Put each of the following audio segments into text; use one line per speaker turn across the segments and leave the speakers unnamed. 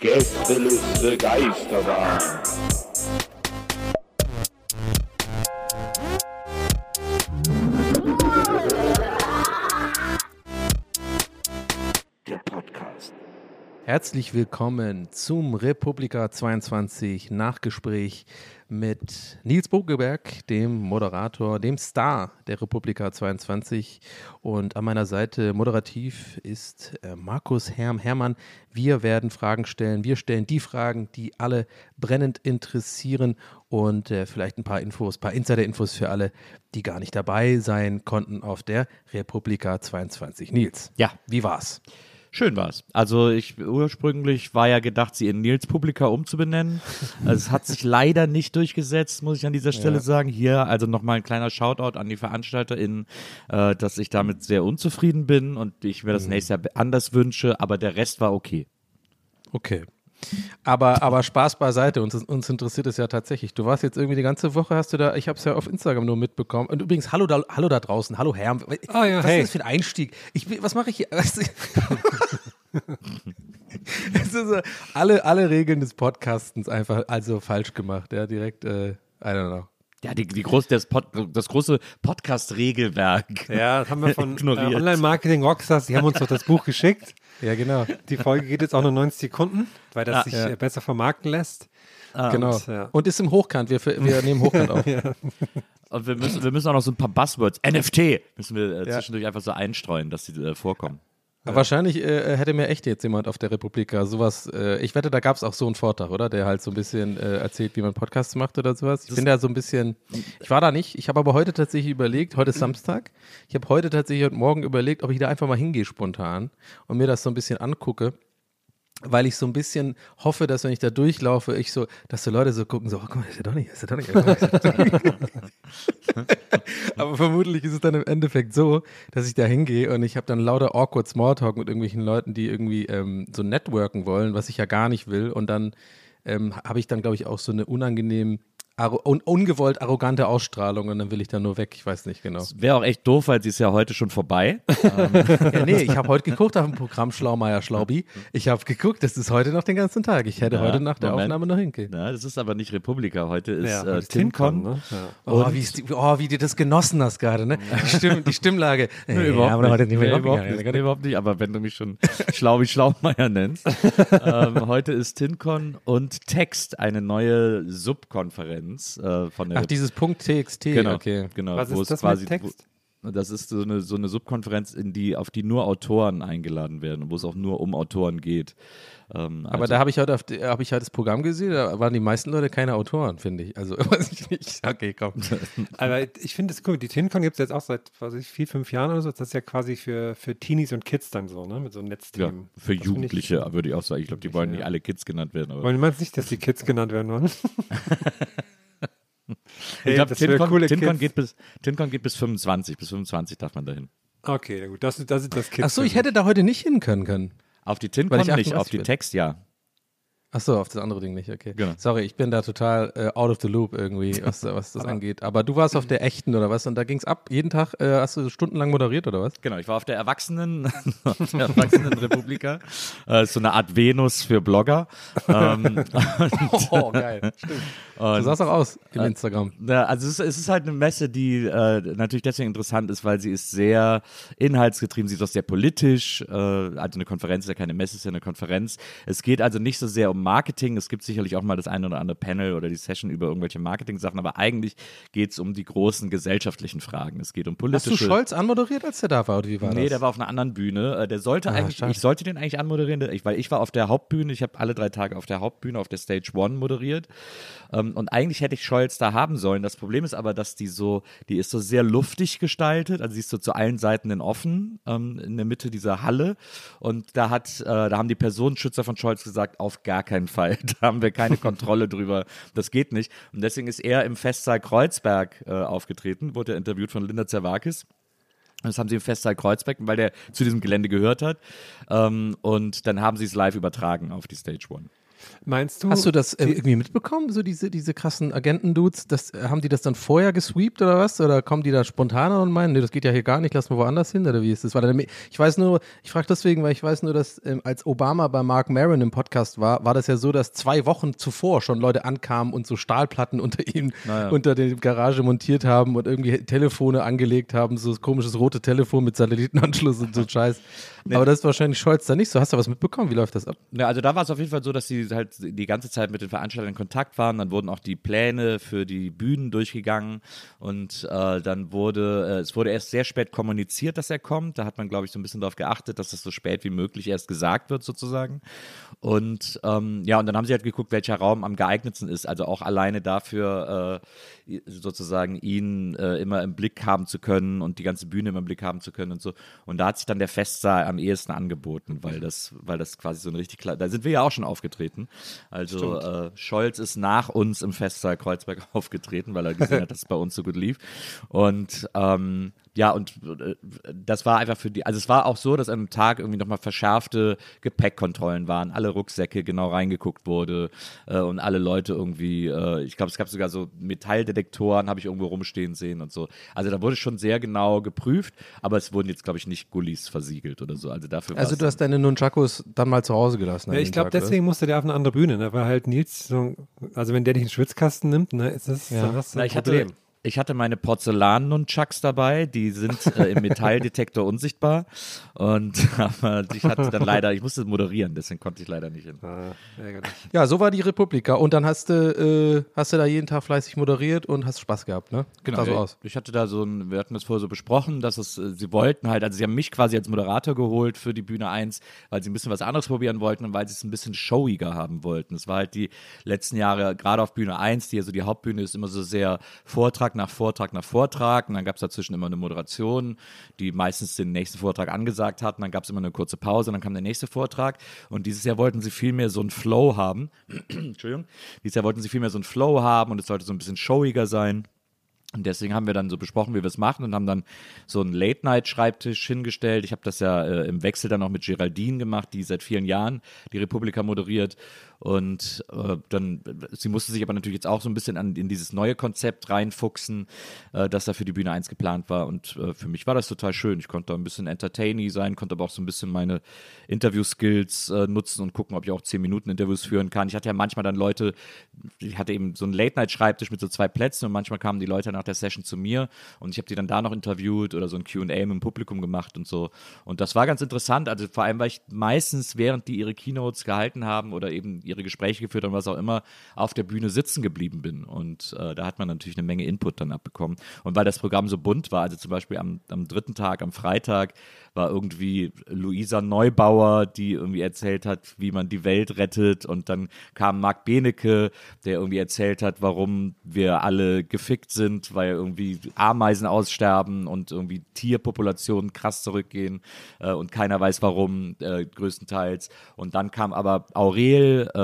Gästeliste Geisterbahn.
Herzlich willkommen zum Republika 22 Nachgespräch mit Nils Bogeberg, dem Moderator, dem Star der Republika 22. Und an meiner Seite moderativ ist äh, Markus Herm Hermann. Wir werden Fragen stellen. Wir stellen die Fragen, die alle brennend interessieren und äh, vielleicht ein paar Infos, ein paar Insider-Infos für alle, die gar nicht dabei sein konnten auf der Republika 22. Nils,
Ja.
wie war's?
Schön war's. Also ich ursprünglich war ja gedacht, sie in Nils Publika umzubenennen. Also es hat sich leider nicht durchgesetzt, muss ich an dieser Stelle sagen. Hier also nochmal ein kleiner Shoutout an die VeranstalterInnen, äh, dass ich damit sehr unzufrieden bin und ich mir das nächste Jahr anders wünsche, aber der Rest war okay.
Okay. Aber, aber Spaß beiseite, uns, uns interessiert es ja tatsächlich. Du warst jetzt irgendwie die ganze Woche, hast du da, ich habe es ja auf Instagram nur mitbekommen. Und übrigens, hallo da, hallo da draußen, hallo Herr.
Ah ja,
was
hey.
ist das für ein Einstieg? Ich, was mache ich hier? Was, es ist so, alle, alle Regeln des Podcastens einfach also falsch gemacht. Ja, direkt, äh, I don't know.
Ja, die, die groß, das, Pod, das große Podcast-Regelwerk.
Ja, das haben wir von äh. Online-Marketing Rockstars, die haben uns doch das Buch geschickt.
Ja, genau.
Die Folge geht jetzt auch nur 90 Sekunden, weil das
Ah,
sich
ja.
äh, besser vermarkten lässt.
genau.
und, ja.
Und ist im Hochkant. Wir, wir nehmen Hochkant auf.
Und wir müssen, wir müssen auch noch so ein paar Buzzwords, NFT, müssen wir äh,
Ja.
zwischendurch einfach so einstreuen, dass die äh, vorkommen.
Aber Wahrscheinlich äh, hätte mir echt jetzt jemand auf der Republika sowas, äh, ich wette, da gab es auch so einen Vortrag, oder? Der halt so ein bisschen äh, erzählt, wie man Podcasts macht oder sowas. Ich bin da so ein bisschen, ich war da nicht, ich habe aber heute tatsächlich überlegt, heute ist Samstag, ich habe heute tatsächlich heute Morgen überlegt, ob ich da einfach mal hingehe spontan und mir das so ein bisschen angucke. Weil ich so ein bisschen hoffe, dass wenn ich da durchlaufe, ich so, dass so Leute so gucken, so, oh, guck mal, ist ja doch nicht, ist ja doch nicht. Aber vermutlich ist es dann im Endeffekt so, dass ich da hingehe und ich habe dann lauter awkward Smalltalk mit irgendwelchen Leuten, die irgendwie ähm, so networken wollen, was ich ja gar nicht will. Und dann ähm, habe ich dann, glaube ich, auch so eine unangenehm, un ungewollt arrogante Ausstrahlung und dann will ich da nur weg. Ich weiß nicht genau.
Wäre auch echt doof, weil sie ist ja heute schon vorbei.
Ja, nee, ich habe heute geguckt auf dem Programm Schlaumeier Schlaubi. Ich habe geguckt, das ist heute noch den ganzen Tag. Ich hätte
Ja,
heute nach der
Moment.
Aufnahme noch hingehen.
Na, das ist aber nicht Republika, heute ist
Ja,
äh, TinCon.
ne? ja.
Oh, wie, ist die, oh, wie du das genossen hast gerade, ne? Die, Stimm, die Stimmlage.
Nee,
Ja,
überhaupt,
aber heute
nicht.
mehr
Nee, überhaupt, nicht. Nee, überhaupt nicht. Aber wenn du mich schon schlau wie Schlaumeier nennst. ähm, heute ist TinCon und Text, eine neue Subkonferenz äh, von der
Ach, dieses Punkt TXT,
genau,
okay.
genau,
Was
wo
ist
es
das mit
quasi
Text?
Wo, das ist so eine, so eine Subkonferenz, in die, auf die nur Autoren eingeladen werden, wo es auch nur um Autoren geht. Ähm,
Aber
also-
da habe ich heute auf die- habe ich heute das Programm gesehen, da waren die meisten Leute keine Autoren, finde ich. Also weiß ich nicht. Okay, komm.
Aber ich finde es cool, die TinCon gibt es jetzt auch seit, weiß ich, vier, fünf Jahren oder so. Das ist ja quasi für, für Teenies und Kids dann so, ne? Mit so
ja,
Netzthemen.
für
Das
Jugendliche würde ich auch sagen. Ich glaube, die wollen
Ja.
nicht alle Kids genannt werden. Aber
Ich, wollen die meinst nicht, dass die Kids genannt werden wollen?
ich glaube, TinCon,
coole
TinCon, geht bis, TinCon geht bis 25. Bis 25 darf man dahin.
Okay, na gut, das, ist- das ist das Kids.
Ach so, ich hätte da heute nicht hin können können.
Auf die TinCon
ich
nicht,
38
auf die. Text ja.
Ach so, auf das andere Ding nicht, okay.
Genau.
Sorry, ich bin da total äh, out of the loop irgendwie, was, was das angeht. Aber du warst auf der echten oder was? Und da ging es ab. Jeden Tag äh, hast du stundenlang moderiert oder was?
Genau, ich war auf der Erwachsenen, auf der Erwachsenenrepublika. Äh, ist so eine Art Venus für Blogger. ähm,
Oh, geil. Stimmt. So sah es auch aus im Instagram.
Ja, also es ist, es ist halt eine Messe, die äh, natürlich deswegen interessant ist, weil sie ist sehr inhaltsgetrieben, sie ist auch sehr politisch. Äh, also eine Konferenz ist ja keine Messe, ist ja eine Konferenz. Es geht also nicht so sehr um Marketing. Es gibt sicherlich auch mal das eine oder andere Panel oder die Session über irgendwelche Marketing-Sachen, aber eigentlich geht es um die großen gesellschaftlichen Fragen. Es geht um
Hast
politische.
du Scholz anmoderiert, als der da war, oder wie war
Nee,
das?
der war auf einer anderen Bühne. Äh, Der sollte
Ah,
eigentlich,
schade.
ich sollte den eigentlich anmoderieren, weil ich war auf der Hauptbühne, ich habe alle drei Tage auf der Hauptbühne, auf der Stage One moderiert. Ähm, und eigentlich hätte ich Scholz da haben sollen. Das Problem ist aber, dass die so, die ist so sehr luftig gestaltet, also sie ist so zu allen Seiten in offen, ähm, in der Mitte dieser Halle. Und da hat, äh, da haben die Personenschützer von Scholz gesagt, auf gar keinen Fall. Da haben wir keine Kontrolle drüber. Das geht nicht. Und deswegen ist er im Festsaal Kreuzberg äh, aufgetreten, wurde er interviewt von Linda Zerwakis. Das haben sie im Festsaal Kreuzberg, weil der zu diesem Gelände gehört hat. Ähm, und dann haben sie es live übertragen auf die Stage One.
Meinst du?
Hast du das äh, irgendwie mitbekommen, so diese, diese krassen Agenten-Dudes? Das, äh, haben die das dann vorher gesweept oder was? Oder kommen die da spontaner und meinen, nee, das geht ja hier gar nicht, lass mal woanders hin? Oder wie ist das? Eine, ich weiß nur, ich frage deswegen, weil ich weiß nur, dass ähm, als Obama bei Mark Maron im Podcast war, war das ja so, dass zwei Wochen zuvor schon Leute ankamen und so Stahlplatten unter ihm,
Naja.
unter der Garage montiert haben und irgendwie Telefone angelegt haben, so ein komisches rote Telefon mit Satellitenanschluss und so Scheiß. Aber das ist wahrscheinlich Scholz da nicht so. Hast du was mitbekommen? Wie läuft das ab?
Ja, also da war es auf jeden Fall so, dass sie halt die ganze Zeit mit den Veranstaltern in Kontakt waren. Dann wurden auch die Pläne für die Bühnen durchgegangen und äh, dann wurde, äh, es wurde erst sehr spät kommuniziert, dass er kommt. Da hat man, glaube ich, so ein bisschen darauf geachtet, dass das so spät wie möglich erst gesagt wird, sozusagen. Und ähm, ja, und dann haben sie halt geguckt, welcher Raum am geeignetsten ist. Also auch alleine dafür äh, sozusagen ihn äh, immer im Blick haben zu können und die ganze Bühne immer im Blick haben zu können und so. Und da hat sich dann der Festsaal am ehesten angeboten, weil das, weil das quasi so ein richtig klar, da sind wir ja auch schon aufgetreten. Also äh, Scholz ist nach uns im Festsaal Kreuzberg aufgetreten, weil er gesehen hat, dass es bei uns so gut lief. Und ähm, ja, und äh, das war einfach für die, also es war auch so, dass an einem Tag irgendwie nochmal verschärfte Gepäckkontrollen waren, alle Rucksäcke genau reingeguckt wurde äh, und alle Leute irgendwie, äh, ich glaube, es gab sogar so Metalldetektoren, habe ich irgendwo rumstehen sehen und so. Also da wurde schon sehr genau geprüft, aber es wurden jetzt, glaube ich, nicht Gullis versiegelt oder so. Also dafür
Also du hast deine Nunchakos dann mal zu Hause gelassen.
Ja, ich glaube, deswegen musste der auf eine andere Bühne, ne? weil halt Nils so, also wenn der dich in den Schwitzkasten nimmt, ne, ist das,
Ja.
Na,
ein
ich hatte,
Problem.
Ich hatte meine Porzellan-Nunchucks dabei, die sind äh, im Metalldetektor unsichtbar und aber ich hatte dann leider, ich musste moderieren, deswegen konnte ich leider nicht hin.
Ah.
Ja, so war die Republika. Und dann hast du, äh, hast du da jeden Tag fleißig moderiert und hast Spaß gehabt, ne? Sah so
ich,
aus.
ich hatte da so ein, wir hatten das vorher so besprochen, dass es, äh, sie wollten halt, also sie haben mich quasi als Moderator geholt für die Bühne 1, weil sie ein bisschen was anderes probieren wollten und weil sie es ein bisschen showiger haben wollten. Es war halt die letzten Jahre, gerade auf Bühne 1, die also die Hauptbühne ist immer so sehr Vortrag nach Vortrag nach Vortrag und dann gab es dazwischen immer eine Moderation, die meistens den nächsten Vortrag angesagt hat und dann gab es immer eine kurze Pause und dann kam der nächste Vortrag und dieses Jahr wollten sie viel mehr so einen Flow haben. Entschuldigung. Dieses Jahr wollten sie viel mehr so einen Flow haben und es sollte so ein bisschen showiger sein. Und deswegen haben wir dann so besprochen, wie wir es machen und haben dann so einen Late-Night-Schreibtisch hingestellt. Ich habe das ja äh, im Wechsel dann auch mit Geraldine gemacht, die seit vielen Jahren die Republika moderiert. Und äh, dann, sie musste sich aber natürlich jetzt auch so ein bisschen an, in dieses neue Konzept reinfuchsen, äh, das da für die Bühne 1 geplant war. Und äh, für mich war das total schön. Ich konnte da ein bisschen entertainy sein, konnte aber auch so ein bisschen meine Interview-Skills äh, nutzen und gucken, ob ich auch 10 Minuten Interviews führen kann. Ich hatte ja manchmal dann Leute, ich hatte eben so einen Late-Night-Schreibtisch mit so zwei Plätzen und manchmal kamen die Leute nach der Session zu mir und ich habe die dann da noch interviewt oder so ein QA mit dem Publikum gemacht und so. Und das war ganz interessant. Also vor allem, weil ich meistens, während die ihre Keynotes gehalten haben oder eben ihre Gespräche geführt haben, was auch immer, auf der Bühne sitzen geblieben bin. Und äh, da hat man natürlich eine Menge Input dann abbekommen. Und weil das Programm so bunt war, also zum Beispiel am, am dritten Tag, am Freitag, war irgendwie Luisa Neubauer, die irgendwie erzählt hat, wie man die Welt rettet. Und dann kam Marc Benecke, der irgendwie erzählt hat, warum wir alle gefickt sind, weil irgendwie Ameisen aussterben und irgendwie Tierpopulationen krass zurückgehen äh, und keiner weiß warum, äh, größtenteils. Und dann kam aber Aurel, äh,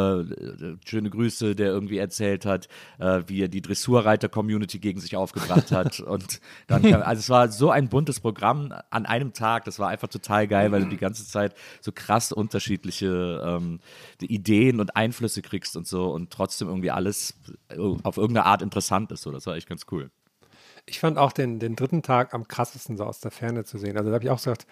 schöne Grüße, der irgendwie erzählt hat, äh, wie er die Dressurreiter-Community gegen sich aufgebracht hat. und dann kam, also es war so ein buntes Programm an einem Tag, das war einfach total geil, weil du die ganze Zeit so krass unterschiedliche ähm, Ideen und Einflüsse kriegst und so und trotzdem irgendwie alles äh, auf irgendeine Art interessant ist. So, das war echt ganz cool.
Ich fand auch den, den dritten Tag am krassesten so aus der Ferne zu sehen. Also da habe ich auch gesagt,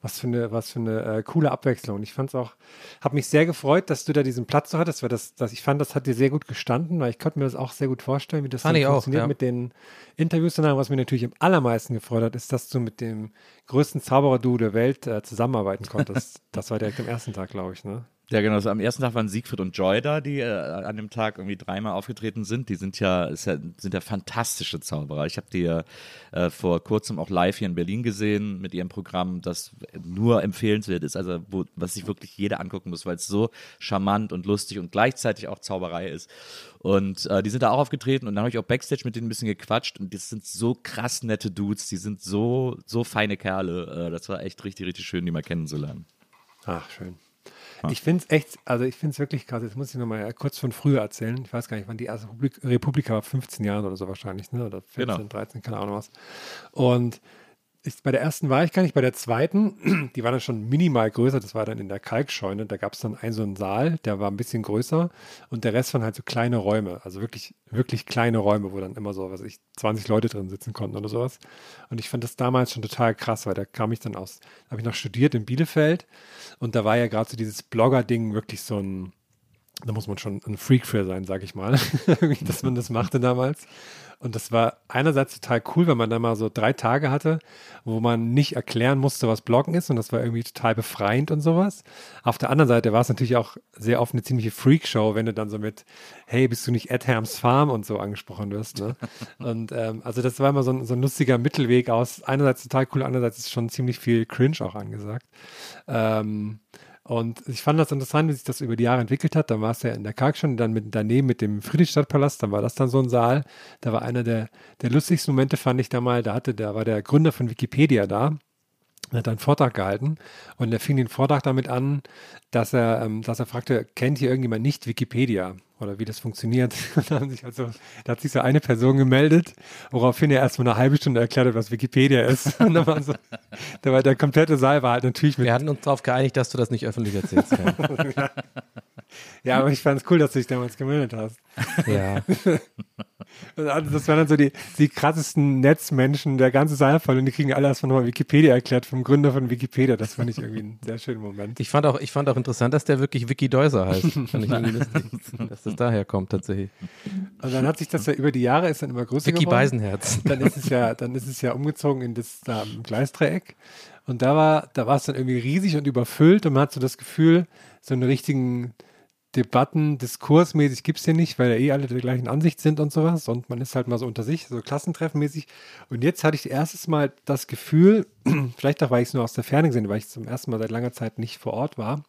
was für eine, was für eine äh, coole Abwechslung. Ich fand es auch, habe mich sehr gefreut, dass du da diesen Platz so hattest, weil das, das, ich fand, das hat dir sehr gut gestanden, weil ich konnte mir das auch sehr gut vorstellen, wie das
Fand auch,
funktioniert
ja.
mit den Interviews. Sondern was mir natürlich am allermeisten gefreut hat, ist, dass du mit dem größten Zauberer-Duo der Welt äh, zusammenarbeiten konntest. das war direkt am ersten Tag, glaube ich, ne?
Ja, genau. So am ersten Tag waren Siegfried und Joy da, die äh, an dem Tag irgendwie dreimal aufgetreten sind. Die sind ja, ja sind ja fantastische Zauberer. Ich habe die äh, vor kurzem auch live hier in Berlin gesehen mit ihrem Programm, das nur empfehlenswert ist. Also, wo, was sich wirklich jeder angucken muss, weil es so charmant und lustig und gleichzeitig auch Zauberei ist. Und äh, die sind da auch aufgetreten und dann habe ich auch Backstage mit denen ein bisschen gequatscht und das sind so krass nette Dudes, die sind so, so feine Kerle. Äh, das war echt richtig, richtig schön, die mal kennenzulernen.
Ach, schön. Ich finde es echt, also ich finde es wirklich krass. Jetzt muss ich nochmal kurz von früher erzählen. Ich weiß gar nicht, wann die erste Republik, Republika war, 15 Jahre oder so wahrscheinlich, ne? Oder 14,
Genau.
13, keine Ahnung was. Und ich, bei der ersten war ich gar nicht, bei der zweiten, die war dann schon minimal größer, das war dann in der Kalkscheune, da gab es dann einen so einen Saal, der war ein bisschen größer und der Rest waren halt so kleine Räume, also wirklich, wirklich kleine Räume, wo dann immer so, was ich, 20 Leute drin sitzen konnten oder sowas. Und ich fand das damals schon total krass, weil da kam ich dann aus, da habe ich noch studiert in Bielefeld und da war ja gerade so dieses Blogger-Ding wirklich so ein, da muss man schon ein Freak für sein, sag ich mal, dass man das machte damals. Und das war einerseits total cool, wenn man da mal so drei Tage hatte, wo man nicht erklären musste, was Bloggen ist. Und das war irgendwie total befreiend und sowas. Auf der anderen Seite war es natürlich auch sehr oft eine ziemliche Freakshow, wenn du dann so mit, hey, bist du nicht Ed Herms Farm und so angesprochen wirst. Ne? und ähm, also das war immer so ein, so ein lustiger Mittelweg aus. Einerseits total cool, andererseits ist schon ziemlich viel Cringe auch angesagt. Ähm, und ich fand das interessant, wie sich das über die Jahre entwickelt hat. Da war es ja in der Karkschon, dann mit, daneben mit dem Friedrichstadtpalast, dann war das dann so ein Saal. Da war einer der, der lustigsten Momente, fand ich da mal, da hatte, da war der Gründer von Wikipedia da. Er hat einen Vortrag gehalten und er fing den Vortrag damit an, dass er, ähm, dass er fragte, kennt hier irgendjemand nicht Wikipedia? oder wie das funktioniert. da, sich also, da hat sich so eine Person gemeldet, woraufhin er erstmal eine halbe Stunde erklärt hat, was Wikipedia ist. Und da war, so, da war der komplette Saal war halt natürlich
mit. Wir hatten uns darauf geeinigt, dass du das nicht öffentlich erzählst.
ja. ja, aber ich fand es cool, dass du dich damals gemeldet hast.
Ja.
Also das waren dann so die, die krassesten Netzmenschen, der ganze Saal voll und die kriegen alles von Wikipedia erklärt, vom Gründer von Wikipedia. Das fand ich irgendwie einen sehr schönen Moment.
Ich fand auch, ich fand auch interessant, dass der wirklich Wiki Deuser heißt. fand ich irgendwie lustig, dass das daher kommt tatsächlich.
Und dann hat sich das ja über die Jahre ist dann immer größer
Wiki
geworden.
Beisenherz.
Dann ist es ja, dann ist es ja umgezogen in das da im Gleisdreieck. Und da war, da war es dann irgendwie riesig und überfüllt und man hat so das Gefühl, so einen richtigen Debatten, diskursmäßig gibt es hier nicht, weil ja eh alle der gleichen Ansicht sind und sowas. Und man ist halt mal so unter sich, so klassentreffenmäßig. Und jetzt hatte ich erstes Mal das Gefühl, vielleicht auch, weil ich es nur aus der Ferne gesehen weil ich zum ersten Mal seit langer Zeit nicht vor Ort war,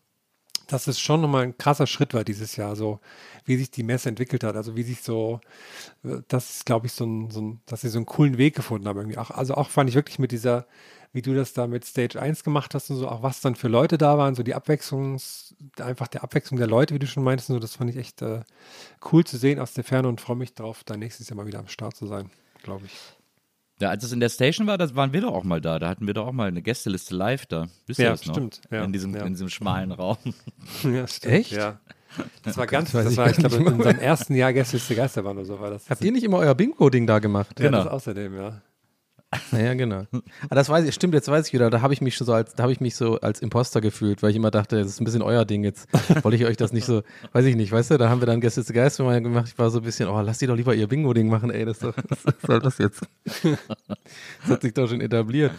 dass es schon nochmal ein krasser Schritt war dieses Jahr, so wie sich die Messe entwickelt hat. Also wie sich so, das ist, glaube ich, so ein, so ein, dass sie so einen coolen Weg gefunden haben. Irgendwie. Auch, also auch fand ich wirklich mit dieser wie du das da mit Stage 1 gemacht hast und so, auch was dann für Leute da waren, so die Abwechslungs, einfach der Abwechslung der Leute, wie du schon meintest, so, das fand ich echt äh, cool zu sehen aus der Ferne und freue mich darauf, da nächstes Jahr mal wieder am Start zu sein, glaube ich.
Ja, als es in der Station war, da waren wir doch auch mal da. Da hatten wir doch auch mal eine Gästeliste live da.
Wisst ihr ja, das noch? stimmt. Ja,
in, diesem,
ja.
in diesem schmalen Raum.
Ja, stimmt. Echt? Ja. Das war ganz, das war, ich glaube, in unserem ersten Jahr Gästeliste Geisterbahn oder so war das.
Habt ihr nicht immer euer Bingo-Ding da gemacht?
Ja, genau. das außerdem, ja.
Ja, genau. Aber ah, das weiß ich, stimmt, jetzt weiß ich wieder, da habe ich mich schon so als, da habe ich mich so als Imposter gefühlt, weil ich immer dachte, das ist ein bisschen euer Ding jetzt. Wollte ich euch das nicht so, weiß ich nicht, weißt du, da haben wir dann Gäste zu Geist mal gemacht, ich war so ein bisschen, oh, lass die doch lieber ihr Bingo-Ding machen, ey, das, ist doch, was soll das jetzt? Das hat sich doch schon etabliert.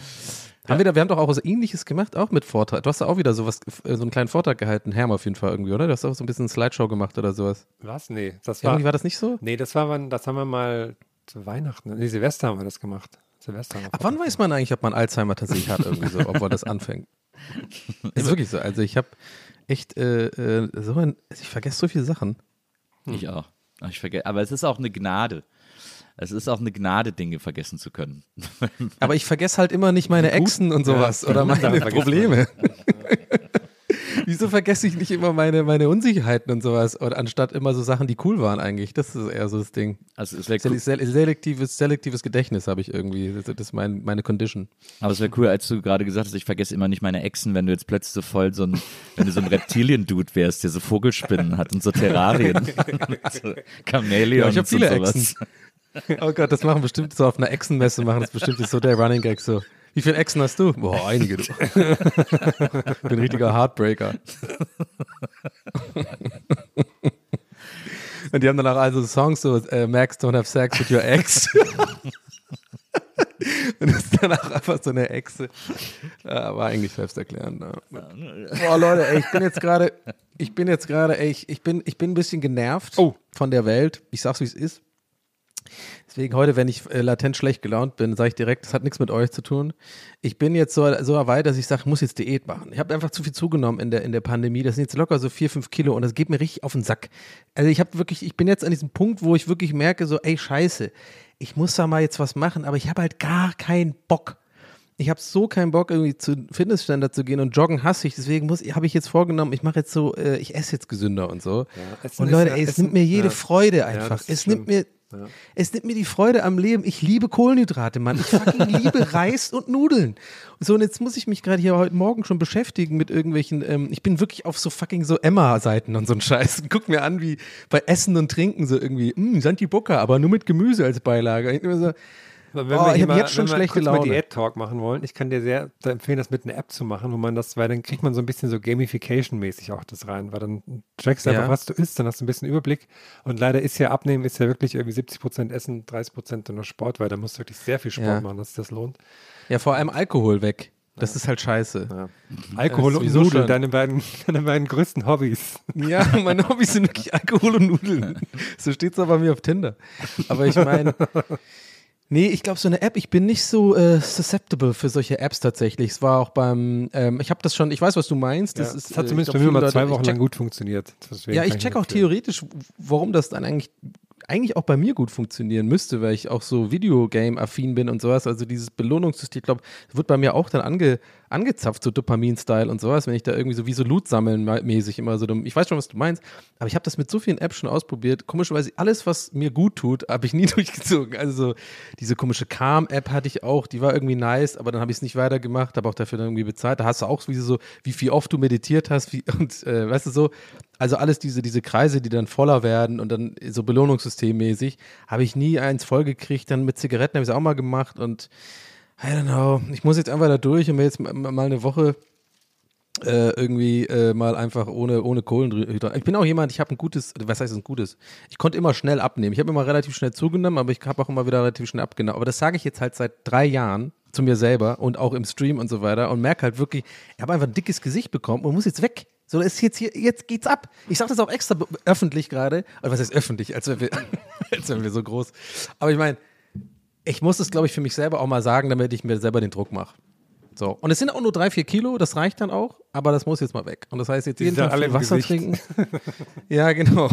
Haben wir, da, wir haben doch auch was ähnliches gemacht, auch mit Vortrag. Du hast da auch wieder sowas, äh, so einen kleinen Vortrag gehalten, Herm auf jeden Fall irgendwie, oder? Du hast auch so ein bisschen Slideshow gemacht oder sowas.
Was? Nee. Das
war, irgendwie war das nicht so?
Nee, das war, das haben wir mal zu Weihnachten, nee, Silvester haben wir das gemacht. Silvester.
Ab wann weiß man eigentlich, ob man Alzheimer tatsächlich hat, irgendwie so, obwohl das anfängt? ist wirklich so. Also ich habe echt äh, äh, so ein, ich vergesse so viele Sachen.
Hm. Ich auch. Ich vergesse, aber es ist auch eine Gnade. Es ist auch eine Gnade, Dinge vergessen zu können.
aber ich vergesse halt immer nicht meine Exen und sowas ja, oder meine Probleme. Wieso vergesse ich nicht immer meine, meine Unsicherheiten und sowas, oder anstatt immer so Sachen, die cool waren eigentlich? Das ist eher so das Ding.
Also
es cool. selektives, selektives Gedächtnis habe ich irgendwie. Das, das ist mein, meine Condition.
Aber es wäre cool, als du gerade gesagt hast, ich vergesse immer nicht meine Exen, wenn du jetzt plötzlich so voll so ein, wenn du so ein Reptilien-Dude wärst, der so Vogelspinnen hat und so Terrarien. so Chamäleons ja,
ich habe viele Exen. Oh Gott, das machen bestimmt so auf einer Echsenmesse, machen das bestimmt so der Running Gag so. Wie viele Echsen hast du? Boah, einige. Du. ich bin ein richtiger Heartbreaker. Und die haben dann auch also Songs so, äh, Max, don't have sex with your ex. Und das ist dann auch einfach so eine Echse. Ja, war eigentlich selbsterklärend. Ja. Boah, Leute, ey, ich bin jetzt gerade, ich bin jetzt gerade, ich, ich, bin, ich bin ein bisschen genervt oh. von der Welt. Ich sag's, wie es ist. Deswegen heute, wenn ich äh, latent schlecht gelaunt bin, sage ich direkt, das hat nichts mit euch zu tun. Ich bin jetzt so, so weit, dass ich sage, ich muss jetzt Diät machen. Ich habe einfach zu viel zugenommen in der, in der Pandemie. Das sind jetzt locker so vier, fünf Kilo und das geht mir richtig auf den Sack. Also ich habe wirklich, ich bin jetzt an diesem Punkt, wo ich wirklich merke, so, ey, scheiße, ich muss da mal jetzt was machen, aber ich habe halt gar keinen Bock. Ich habe so keinen Bock, irgendwie zu Fitnessständer zu gehen und joggen hasse ich. Deswegen habe ich jetzt vorgenommen, ich mache jetzt so, äh, ich esse jetzt gesünder und so. Ja, und Leute, ey, es nimmt mir jede ja. Freude einfach. es nimmt mir Es nimmt mir die Freude am Leben. Ich liebe Kohlenhydrate, Mann. Ich fucking liebe Reis und Nudeln. So, und jetzt muss ich mich gerade hier heute Morgen schon beschäftigen mit irgendwelchen, ähm, ich bin wirklich auf so fucking so Emma-Seiten und so ein Scheiß. Guck mir an, wie bei Essen und Trinken so irgendwie, mh, Santi Bucca, aber nur mit Gemüse als Beilage. Ich immer so,
Wenn
Oh,
wir
ich
hier
hab
mal,
jetzt schon
wenn wir
schlechte
mal
Laune.
Diät-Talk machen wollen, ich kann dir sehr empfehlen, das mit einer App zu machen, wo man das, weil dann kriegt man so ein bisschen so Gamification-mäßig auch das rein, weil dann trackst du
Ja.
einfach, was du isst, dann hast du ein bisschen Überblick und leider ist ja Abnehmen, ist ja wirklich irgendwie 70% Essen, 30% dann nur Sport, weil da musst du wirklich sehr viel Sport
Ja.
machen, dass sich das lohnt.
ja, vor allem Alkohol weg. Das ist halt scheiße.
Alkohol
ist
und Nudeln, deine beiden, deine beiden größten Hobbys.
Ja, meine Hobbys sind wirklich Alkohol und Nudeln. So steht's auch bei mir auf Tinder. Aber ich meine, nee, ich glaube, so eine App, ich bin nicht so äh, susceptible für solche Apps tatsächlich. Es war auch beim, ähm, ich habe das schon, ich weiß, was du meinst. Das,
Das,
ist,
das hat
äh,
zumindest bei mir mal zwei
Leute-
Wochen
check,
lang gut funktioniert. Deswegen
Ja, ich check auch
empfehlen.
theoretisch, warum das dann eigentlich eigentlich auch bei mir gut funktionieren müsste, weil ich auch so Videogame-affin bin und sowas. Also dieses Belohnungssystem, ich glaube, wird bei mir auch dann ange, angezapft, so Dopamin-Style und sowas, wenn ich da irgendwie so wie so Loot sammeln mäßig immer so. dumm- Ich weiß schon, was du meinst, aber ich habe das mit so vielen Apps schon ausprobiert. Komischerweise, alles, was mir gut tut, habe ich nie durchgezogen. Also so diese komische Calm-App hatte ich auch, die war irgendwie nice, aber dann habe ich es nicht weitergemacht, habe auch dafür dann irgendwie bezahlt. Da hast du auch wie so, wie viel oft du meditiert hast, wie, und äh, weißt du so, also alles diese, diese Kreise, die dann voller werden und dann so belohnungssystemmäßig, habe ich nie eins vollgekriegt. Dann mit Zigaretten habe ich es auch mal gemacht und I don't know. Ich muss jetzt einfach da durch und mir jetzt mal eine Woche äh, irgendwie äh, mal einfach ohne, ohne Kohlenhydrate. Ich bin auch jemand, ich habe ein gutes, was heißt ein gutes? Ich konnte immer schnell abnehmen. Ich habe immer relativ schnell zugenommen, aber ich habe auch immer wieder relativ schnell abgenommen. Aber das sage ich jetzt halt seit drei Jahren zu mir selber und auch im Stream und so weiter und merke halt wirklich, ich habe einfach ein dickes Gesicht bekommen und muss jetzt weg. So, ist jetzt hier, jetzt geht's ab. Ich sage das auch extra öffentlich gerade. Oder was heißt öffentlich? Als wären wir, als wären wir so groß. Aber ich meine, ich muss es, glaube ich, für mich selber auch mal sagen, damit ich mir selber den Druck mache. So. Und es sind auch nur drei, vier Kilo, das reicht dann auch, aber das muss jetzt mal weg. Und das heißt jetzt jeden Tag
alle
Wasser
Gesicht.
trinken. ja, genau.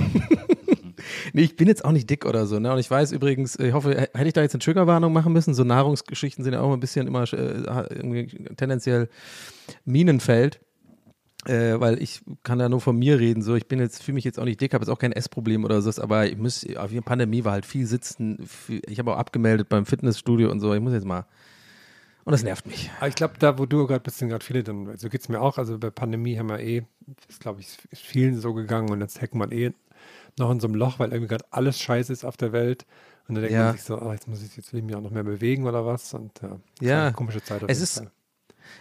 nee, ich bin jetzt auch nicht dick oder so, ne? Und ich weiß übrigens, ich hoffe, hätte ich da jetzt eine Triggerwarnung machen müssen? So Nahrungsgeschichten sind ja auch ein bisschen immer äh, tendenziell Minenfeld. Äh, weil ich kann da nur von mir reden, so ich bin jetzt, fühle mich jetzt auch nicht dick, habe jetzt auch kein Essproblem oder so, aber ich muss, auf die Pandemie war halt viel sitzen, viel, ich habe auch abgemeldet beim Fitnessstudio und so, ich muss jetzt mal, und das nervt mich.
Aber ich glaube, da, wo du gerade bist, sind gerade viele dann, so geht es mir auch. Also bei Pandemie haben wir eh, ist glaube ich, ist vielen so gegangen und jetzt hängt man eh noch in so einem Loch, weil irgendwie gerade alles scheiße ist auf der Welt. Und dann denkt
Ja.
man sich so, ah, jetzt muss ich, jetzt will ich mich auch noch mehr bewegen oder was. Und ja,
Ja.
eine komische Zeit. auf
Es ist-
Fall.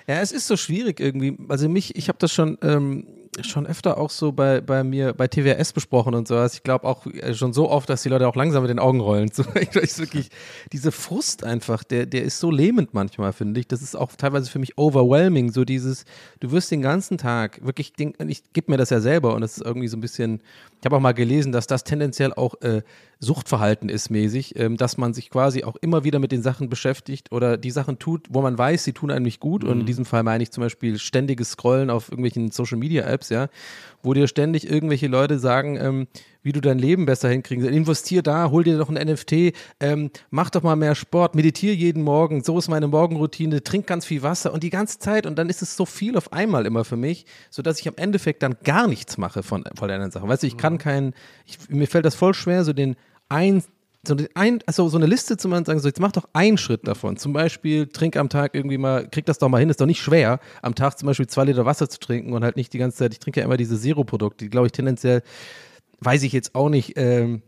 Ja, es ist so schwierig irgendwie. Also mich, ich habe das schon ähm, schon öfter auch so bei, bei mir bei TWS besprochen und sowas. Ich glaube auch äh, schon so oft, dass die Leute auch langsam mit den Augen rollen. So, ich weiß wirklich, diese Frust einfach, der, der ist so lähmend manchmal, finde ich. Das ist auch teilweise für mich overwhelming. So dieses, du wirst den ganzen Tag wirklich, den, ich gebe mir das ja selber und das ist irgendwie so ein bisschen, ich habe auch mal gelesen, dass das tendenziell auch äh, Suchtverhalten ist mäßig, ähm, dass man sich quasi auch immer wieder mit den Sachen beschäftigt oder die Sachen tut, wo man weiß, sie tun einem nicht gut. Und in diesem Fall meine ich zum Beispiel ständiges Scrollen auf irgendwelchen Social Media Apps, ja, wo dir ständig irgendwelche Leute sagen, ähm, wie du dein Leben besser hinkriegen sollst. Investier da, hol dir doch ein NFT, ähm, mach doch mal mehr Sport, meditiere jeden Morgen, so ist meine Morgenroutine, trink ganz viel Wasser und die ganze Zeit und dann ist es so viel auf einmal immer für mich, sodass ich am Endeffekt dann gar nichts mache von, von den anderen Sachen. Weißt du, ich kann keinen, ich, mir fällt das voll schwer, so den ein, so, ein, also so eine Liste zu machen und sagen, so jetzt mach doch einen Schritt davon. Zum Beispiel trink am Tag irgendwie mal, krieg das doch mal hin, ist doch nicht schwer, am Tag zum Beispiel zwei Liter Wasser zu trinken und halt nicht die ganze Zeit, ich trinke ja immer diese Zero-Produkte, die glaube ich tendenziell, weiß ich jetzt auch nicht, ähm,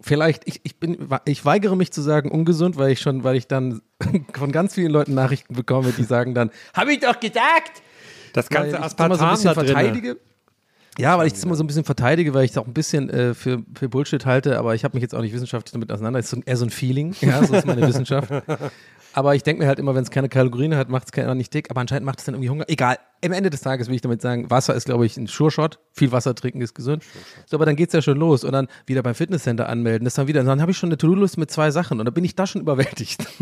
vielleicht, ich, ich bin, ich weigere mich zu sagen ungesund, weil ich schon, weil ich dann von ganz vielen Leuten Nachrichten bekomme, die sagen dann, habe ich doch gesagt!
Das ganze
so
Aspartam
bisschen
da drin.
Ja, weil ich das immer so ein bisschen verteidige, weil ich es auch ein bisschen äh, für, für Bullshit halte, aber ich habe mich jetzt auch nicht wissenschaftlich damit auseinander. Es ist so, eher so ein Feeling, ja, so ist meine Wissenschaft. Aber ich denke mir halt immer, wenn es keine Kalorien hat, macht es keiner nicht dick, aber anscheinend macht es dann irgendwie Hunger. Egal, am Ende des Tages will ich damit sagen, Wasser ist, glaube ich, ein Sure-Shot. Viel Wasser trinken ist gesund. So, aber dann geht's ja schon los und dann wieder beim Fitnesscenter anmelden. Das dann wieder, dann habe ich schon eine To-Do-List mit zwei Sachen und dann bin ich da schon überwältigt.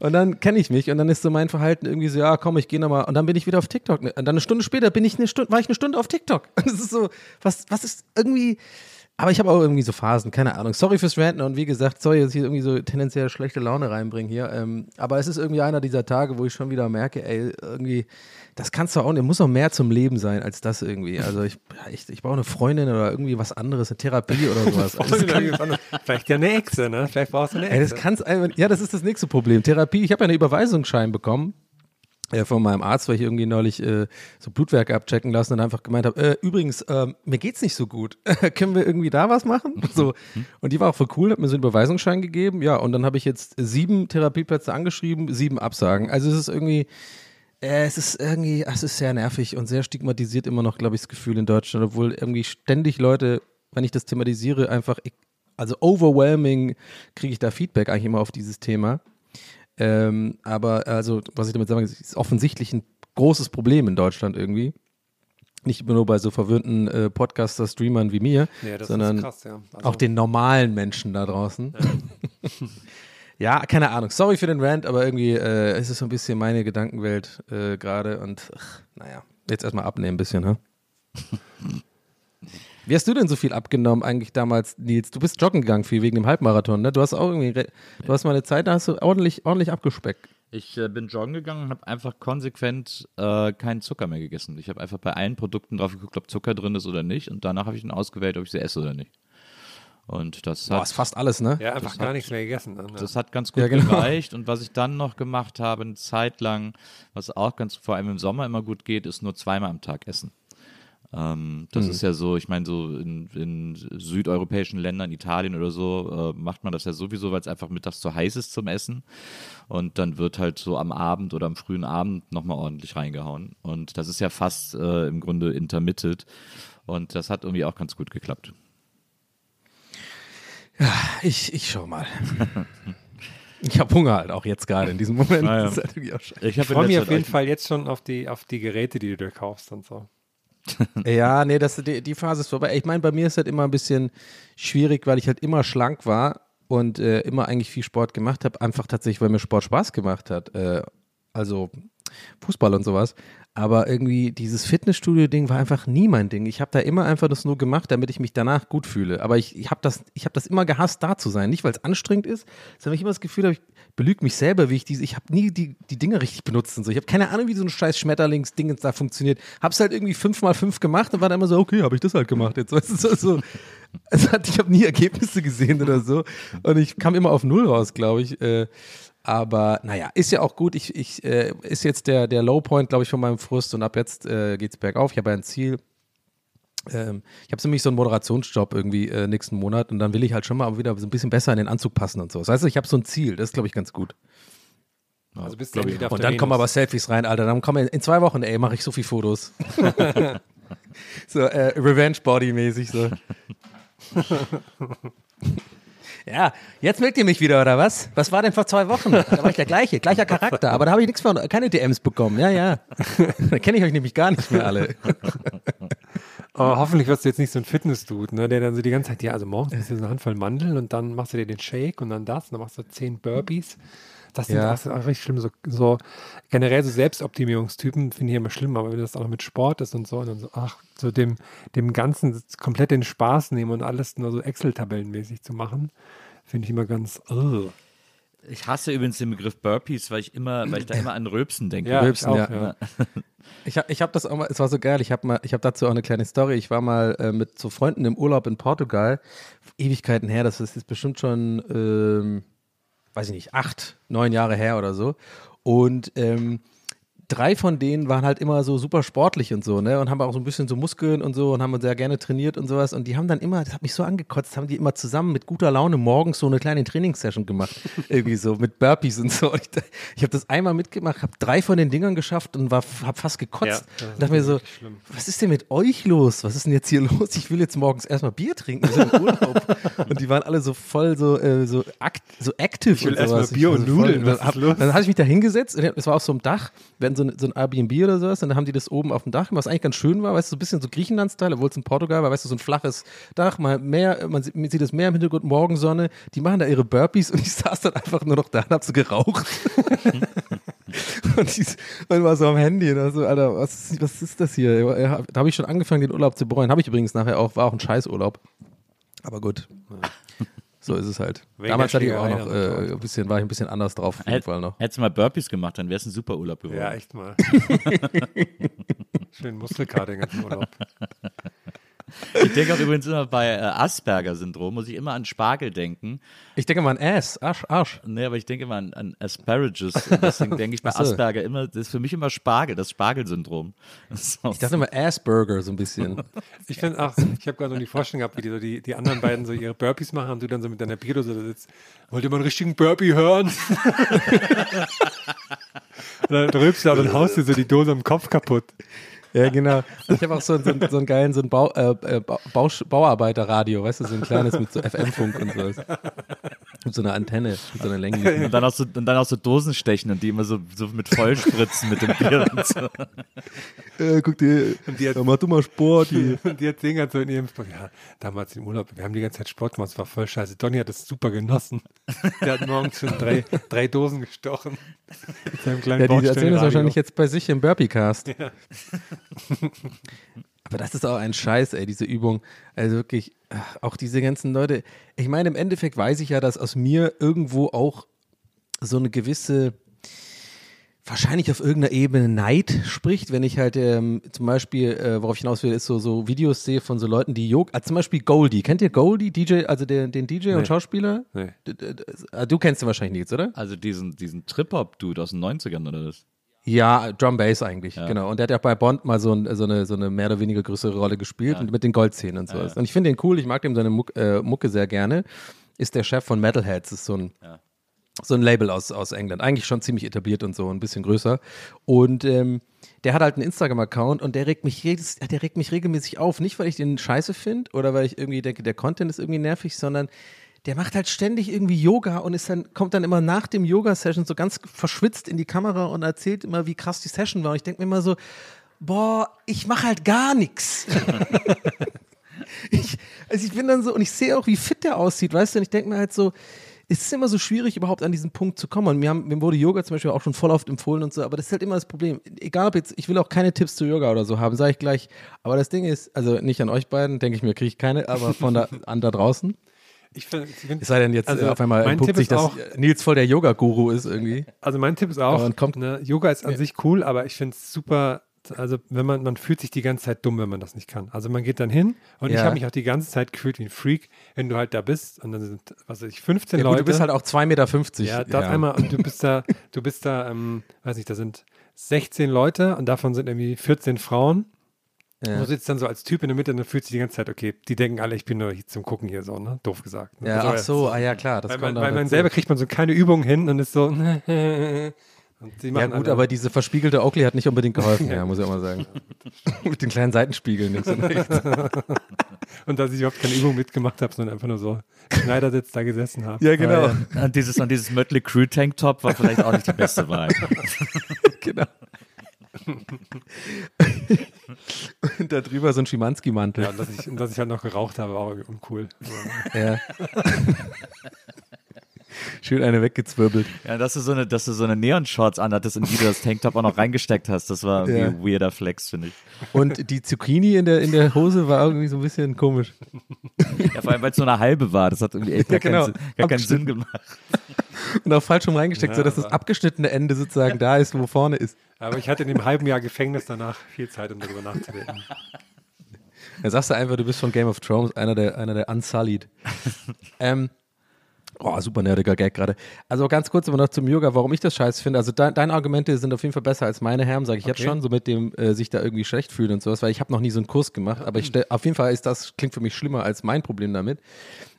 Und dann kenne ich mich und dann ist so mein Verhalten irgendwie so, ja, komm, ich gehe nochmal. Und dann bin ich wieder auf TikTok. Und dann eine Stunde später bin ich eine Stunde, war ich eine Stunde auf TikTok. Und es ist so, was, was ist irgendwie, Aber ich habe auch irgendwie so Phasen, keine Ahnung. Sorry fürs Ranten und wie gesagt, sorry, dass ich hier irgendwie so tendenziell schlechte Laune reinbringe hier. Ähm, aber es ist irgendwie einer dieser Tage, wo ich schon wieder merke, ey, irgendwie, das kannst du auch nicht, muss noch mehr zum Leben sein als das irgendwie. Also ich, ich, ich brauche eine Freundin oder irgendwie was anderes, eine Therapie oder sowas. Also kann,
Vielleicht ja eine Echse, ne? Vielleicht brauchst du eine
ey,
Echse.
das kann's einfach, ja, das ist das nächste Problem. Therapie, ich habe ja einen Überweisungsschein bekommen äh, von meinem Arzt, weil ich irgendwie neulich äh, so Blutwerke abchecken lassen und einfach gemeint habe, äh, übrigens, ähm, mir geht's nicht so gut. Können wir irgendwie da was machen? So. Und die war auch voll cool, hat mir so einen Überweisungsschein gegeben. Ja, und dann habe ich jetzt sieben Therapieplätze angeschrieben, sieben Absagen. Also es ist irgendwie, äh, es ist irgendwie, es ist sehr nervig und sehr stigmatisiert immer noch, glaube ich, das Gefühl in Deutschland, obwohl irgendwie ständig Leute, wenn ich das thematisiere, einfach, also overwhelming kriege ich da Feedback eigentlich immer auf dieses Thema. Ähm, aber also, was ich damit sagen will, ist offensichtlich ein großes Problem in Deutschland irgendwie. Nicht nur bei so verwöhnten äh, Podcaster, Streamern wie mir,
Nee, das
sondern
ist krass, ja. Also,
auch den normalen Menschen da draußen. Ja. keine Ahnung. Sorry für den Rant, aber irgendwie äh, ist es so ein bisschen meine Gedankenwelt äh, gerade und ach, naja, jetzt erstmal abnehmen ein bisschen, ne? Wie hast du denn so viel abgenommen eigentlich damals, Nils? Du bist joggen gegangen viel wegen dem Halbmarathon, ne? Du hast auch irgendwie, du hast mal eine Zeit, da hast du ordentlich, ordentlich abgespeckt.
Ich äh, bin joggen gegangen und habe einfach konsequent äh, keinen Zucker mehr gegessen. Ich habe einfach bei allen Produkten drauf geguckt, ob Zucker drin ist oder nicht. Und danach habe ich dann ausgewählt, ob ich sie esse oder nicht. Und das
Boah,
hat,
ist fast alles, ne?
ja, einfach gar
hat-
nichts mehr gegessen. Dann, ja.
das hat ganz gut
Ja, genau.
gereicht. Und was ich dann noch gemacht habe, eine Zeit lang, was auch ganz vor allem im Sommer immer gut geht, ist nur zweimal am Tag essen. Ähm, das ist ja so, ich meine, so in, in südeuropäischen Ländern, Italien oder so, äh, macht man das ja sowieso, weil es einfach mittags zu heiß ist zum Essen. Und dann wird halt so am Abend oder am frühen Abend nochmal ordentlich reingehauen. Und das ist ja fast äh, im Grunde intermittent. Und das hat irgendwie auch ganz gut geklappt.
Ich, ich schau mal. ich habe Hunger halt auch jetzt gerade in diesem Moment.
Ah, ja.
Das ist halt.
Ich
ich freue mich auf jeden Fall jetzt schon auf die, auf die Geräte, die du dir kaufst und so.
Ja, nee, das, die, die Phase ist vorbei. Ich meine, bei mir ist halt immer ein bisschen schwierig, weil ich halt immer schlank war und äh, immer eigentlich viel Sport gemacht habe. Einfach tatsächlich, weil mir Sport Spaß gemacht hat. Äh, also Fußball und sowas. Aber irgendwie dieses Fitnessstudio-Ding war einfach nie mein Ding. Ich habe da immer einfach das nur gemacht, damit ich mich danach gut fühle. Aber ich, ich habe das, hab das immer gehasst, da zu sein. Nicht, weil es anstrengend ist, sondern weil ich immer das Gefühl habe, ich belüge mich selber, wie ich diese, ich habe nie die, die Dinge richtig benutzt und so. Ich habe keine Ahnung, wie so ein scheiß Schmetterlingsding da funktioniert. Hab's halt irgendwie fünf mal fünf gemacht und war dann immer so, okay, habe ich das halt gemacht jetzt. Weißt du, so, so. Es hat, ich habe nie Ergebnisse gesehen oder so. Und ich kam immer auf Null raus, glaube ich. Aber naja, ist ja auch gut. Ich, ich äh, ist jetzt der, der Lowpoint, glaube ich, von meinem Frust und ab jetzt äh, geht's bergauf. Ich habe ja ein Ziel. Ähm, ich habe nämlich so einen Moderationsjob irgendwie äh, nächsten Monat und dann will ich halt schon mal wieder so ein bisschen besser in den Anzug passen und so. Das heißt, ich habe so ein Ziel. Das ist, glaube ich, ganz gut.
Also bist du auf
Und dann kommen aber. Selfies rein, Alter. Dann kommen in zwei Wochen, ey, mache ich so viel Fotos. so äh, Revenge Body mäßig so. Ja, jetzt mögt ihr mich wieder, oder was? Was war denn vor zwei Wochen? Da war ich der gleiche, gleicher Charakter, aber da habe ich nichts von, keine DMs bekommen. Ja, ja. Da kenne ich euch nämlich gar nicht mehr alle.
Aber hoffentlich wirst du jetzt nicht so ein Fitness-Dude, ne, der dann so die ganze Zeit, ja, also morgens isst du so eine Handvoll Mandeln und dann machst du dir den Shake und dann das und dann machst du zehn Burpees. Das, sind,
Ja.
auch richtig schlimm. So, so generell so Selbstoptimierungstypen finde ich immer schlimm, aber wenn das auch noch mit Sport ist und so, und dann so, ach, so dem, dem Ganzen komplett den Spaß nehmen und alles nur so Excel-Tabellenmäßig zu machen, finde ich immer ganz. ugh.
Ich hasse übrigens den Begriff Burpees, weil ich immer, weil ich da immer an Röpsen denke.
Ja,
Rülpsen,
ich
ja.
auch, ja.
Ich habe ich hab das auch mal, es war so geil, ich habe mal, ich habe dazu auch eine kleine Story. Ich war mal äh, mit so Freunden im Urlaub in Portugal, Ewigkeiten her, das ist jetzt bestimmt schon, ähm, weiß ich nicht, acht, neun Jahre her oder so. Und ähm, drei von denen waren halt immer so super sportlich und so, ne? Und haben auch so ein bisschen so Muskeln und so und haben sehr gerne trainiert und sowas. Und die haben dann immer, das hat mich so angekotzt, haben die immer zusammen mit guter Laune morgens so eine kleine Trainingssession gemacht. Irgendwie so mit Burpees und so. Und ich ich habe das einmal mitgemacht, habe drei von den Dingern geschafft und war, habe fast gekotzt.
Ja,
und dachte mir so,
schlimm.
was ist denn mit euch los? Was ist denn jetzt hier los? Ich will jetzt morgens erstmal Bier trinken, und die waren alle so voll so, äh, so, akt, so active
Ich will
und
erst mal
sowas.
Bier und
so voll-
Nudeln, was
Dann, hab-
ist los?
dann habe ich mich da hingesetzt, und es war auf so einem Dach, wir hatten so, ein- so ein Airbnb oder sowas, und dann haben die das oben auf dem Dach, was eigentlich ganz schön war, weißt du, so ein bisschen so Griechenland-Style, obwohl es in Portugal war, weißt du, so ein flaches Dach, mal mehr, man sieht, man sieht das Meer im Hintergrund, Morgensonne, die machen da ihre Burpees und ich saß dann einfach nur noch da und hab so geraucht. und, ich, und war so am Handy und also, Alter, was ist, was ist das hier? Ja, Da habe ich schon angefangen, den Urlaub zu bereuen. Habe ich übrigens nachher auch, war auch ein Scheißurlaub. Aber gut. So ist es halt.
Wegen
Damals hatte ich auch noch äh, ein bisschen, war ich ein bisschen anders drauf auf jeden
Hätt-
Fall noch.
Hättest du mal Burpees gemacht, dann wäre es ein super Urlaub geworden.
Ja, echt mal. Schön Muskelkater den ganzen Urlaub.
Ich denke auch übrigens immer bei äh, Asperger-Syndrom, muss ich immer an Spargel denken.
Ich denke mal an Ass, Arsch, Arsch.
Nee, aber ich denke immer an, an Asparagus. Und deswegen denke ich bei. Asperger immer, das ist für mich immer Spargel, das Spargelsyndrom. So.
Ich dachte immer Assburger so ein bisschen.
Ich finde auch, ich habe gerade noch die Vorstellung gehabt, wie die, so die, die anderen beiden so ihre Burpees machen und du dann so mit deiner Bierdose da sitzt. Wollt ihr mal einen richtigen Burpee hören? und dann dröbst du und haust dir so die Dose im Kopf kaputt.
Ja, genau. Also ich habe auch so, so, so einen geilen so ein Bau, äh, äh, Bau, Bauarbeiterradio, weißt du, so ein kleines mit so FM-Funk und sowas. Mit so einer Antenne, mit so einer länglichen.
Und dann auch so, und dann auch so Dosen stechen und die immer so, so mit Vollspritzen mit dem Bier und so.
Äh, guck dir,
Und die hat-
mach du mal Sport. Die.
Und die erzählen ganz so in ihrem Sport, ja, damals im Urlaub, wir haben die ganze Zeit Sport gemacht, es war voll scheiße. Donny hat das super genossen. Der hat morgens schon drei, drei Dosen gestochen. Mit seinem kleinen
Ja, die erzählen das wahrscheinlich jetzt bei sich im Burpee-Cast. Aber das ist auch ein Scheiß, ey, diese Übung. Also wirklich, ach, auch diese ganzen Leute. Ich meine, im Endeffekt weiß ich ja, dass aus mir irgendwo auch so eine gewisse, wahrscheinlich auf irgendeiner Ebene Neid spricht, wenn ich halt ähm, zum Beispiel, äh, worauf ich hinaus will, ist so, so Videos sehe von so Leuten, die Yoga, also zum Beispiel Goldie. Kennt ihr Goldie, DJ, also den, den DJ und Schauspieler?
Nee.
D- d- d- ah, Du kennst ihn wahrscheinlich nicht, oder?
Also diesen, diesen Trip-Hop-Dude aus den 90ern oder was?
Ja, Drum Bass eigentlich, genau. Und der hat ja auch bei Bond mal so, ein, so, eine, so eine mehr oder weniger größere Rolle gespielt und mit den Goldzähnen und sowas. Und ich finde den cool, ich mag dem seine Muck, äh, Mucke sehr gerne. Ist der Chef von Metalheads, ist so ein, so ein Label aus, aus England. Eigentlich schon ziemlich etabliert und so, ein bisschen größer. Und ähm, der hat halt einen Instagram-Account und der regt mich jedes, der regt mich regelmäßig auf. Nicht, weil ich den scheiße finde oder weil ich irgendwie denke, der Content ist irgendwie nervig, sondern der macht halt ständig irgendwie Yoga und ist dann, kommt dann immer nach dem Yoga-Session so ganz verschwitzt in die Kamera und erzählt immer, wie krass die Session war. Und ich denke mir immer so, boah, ich mache halt gar nichts. ich, also ich bin dann so, und ich sehe auch, wie fit der aussieht, weißt du, und ich denke mir halt so, es ist immer so schwierig, überhaupt an diesen Punkt zu kommen. Und mir, haben, mir wurde Yoga zum Beispiel auch schon voll oft empfohlen und so, aber das ist halt immer das Problem. Egal ob jetzt, ich will auch keine Tipps zu Yoga oder so haben, sage ich gleich. Aber das Ding ist, also nicht an euch beiden, denke ich mir, kriege ich keine, aber von da, an da draußen.
Ich find, ich find,
Es sei denn, jetzt
Also,
äh, auf einmal
mein
entpuppt
Tipp
sich,
ist
dass
auch-
Nils voll der Yoga-Guru ist irgendwie.
Also mein Tipp ist auch,
kommt-
ne, Yoga ist an sich cool, aber ich finde es super, also wenn man, man fühlt sich die ganze Zeit dumm, wenn man das nicht kann. Also man geht dann hin und ich
Ja.
habe mich auch die ganze Zeit gefühlt wie ein Freak, wenn du halt da bist und dann sind, was weiß ich, 15
Ja, gut,
Leute.
du bist halt auch 2,50 Meter.
ja, dort einmal und du bist da, du bist da, ähm, weiß nicht, da sind 16 Leute und davon sind irgendwie 14 Frauen.
Ja.
Du sitzt dann so als Typ in der Mitte und dann fühlst du die ganze Zeit, okay, die denken alle, ich bin nur hier zum Gucken hier so, ne? Doof gesagt. Ne?
Ja,
Also,
ach so, ah ja, klar. Das
Weil,
kommt
man, weil man selber kriegt man so keine Übung hin und ist so.
Ja gut, aber diese verspiegelte Oakley hat nicht unbedingt geholfen, ja, muss ich auch mal sagen. Mit den kleinen Seitenspiegeln. links und rechts.
Und dass ich überhaupt keine Übung mitgemacht habe, sondern einfach nur so Schneidersitz da gesessen habe.
Ja, genau.
Und dieses, und dieses Mötley Crew Tanktop war vielleicht auch nicht die beste Wahl.
genau. Und da drüber so ein Schimanski-Mantel.
Ja, und dass ich, und dass ich halt noch geraucht habe, war auch uncool.
Ja. Schön eine weggezwirbelt.
Ja, dass du so eine, dass du so eine Neon-Shorts anhattest, in die du das Tanktop auch noch reingesteckt hast, das war irgendwie
Ja.
ein weirder Flex, finde ich.
Und die Zucchini in der, in der Hose war irgendwie so ein bisschen komisch.
Ja, vor allem, weil es so eine halbe war, das hat irgendwie echt gar,
Ja, genau.
keinen, Sinn- gar keinen Sinn gemacht.
Und auch falsch rum reingesteckt,
Ja,
sodass das abgeschnittene Ende sozusagen da ist, wo vorne ist.
Aber ich hatte in dem halben Jahr Gefängnis danach viel Zeit, um darüber nachzudenken.
Da sagst du einfach, du bist von Game of Thrones, einer der, einer der Unsullied. ähm, oh, super nerdiger Gag gerade. Also ganz kurz aber noch zum Yoga, warum ich das scheiße finde. Also de deine Argumente sind auf jeden Fall besser als meine, Herren, sage ich jetzt
Okay.
schon, so mit dem äh, sich da irgendwie schlecht fühlen und sowas, weil ich habe noch nie so einen Kurs gemacht, aber ich stell, auf jeden Fall ist das, klingt für mich schlimmer als mein Problem damit.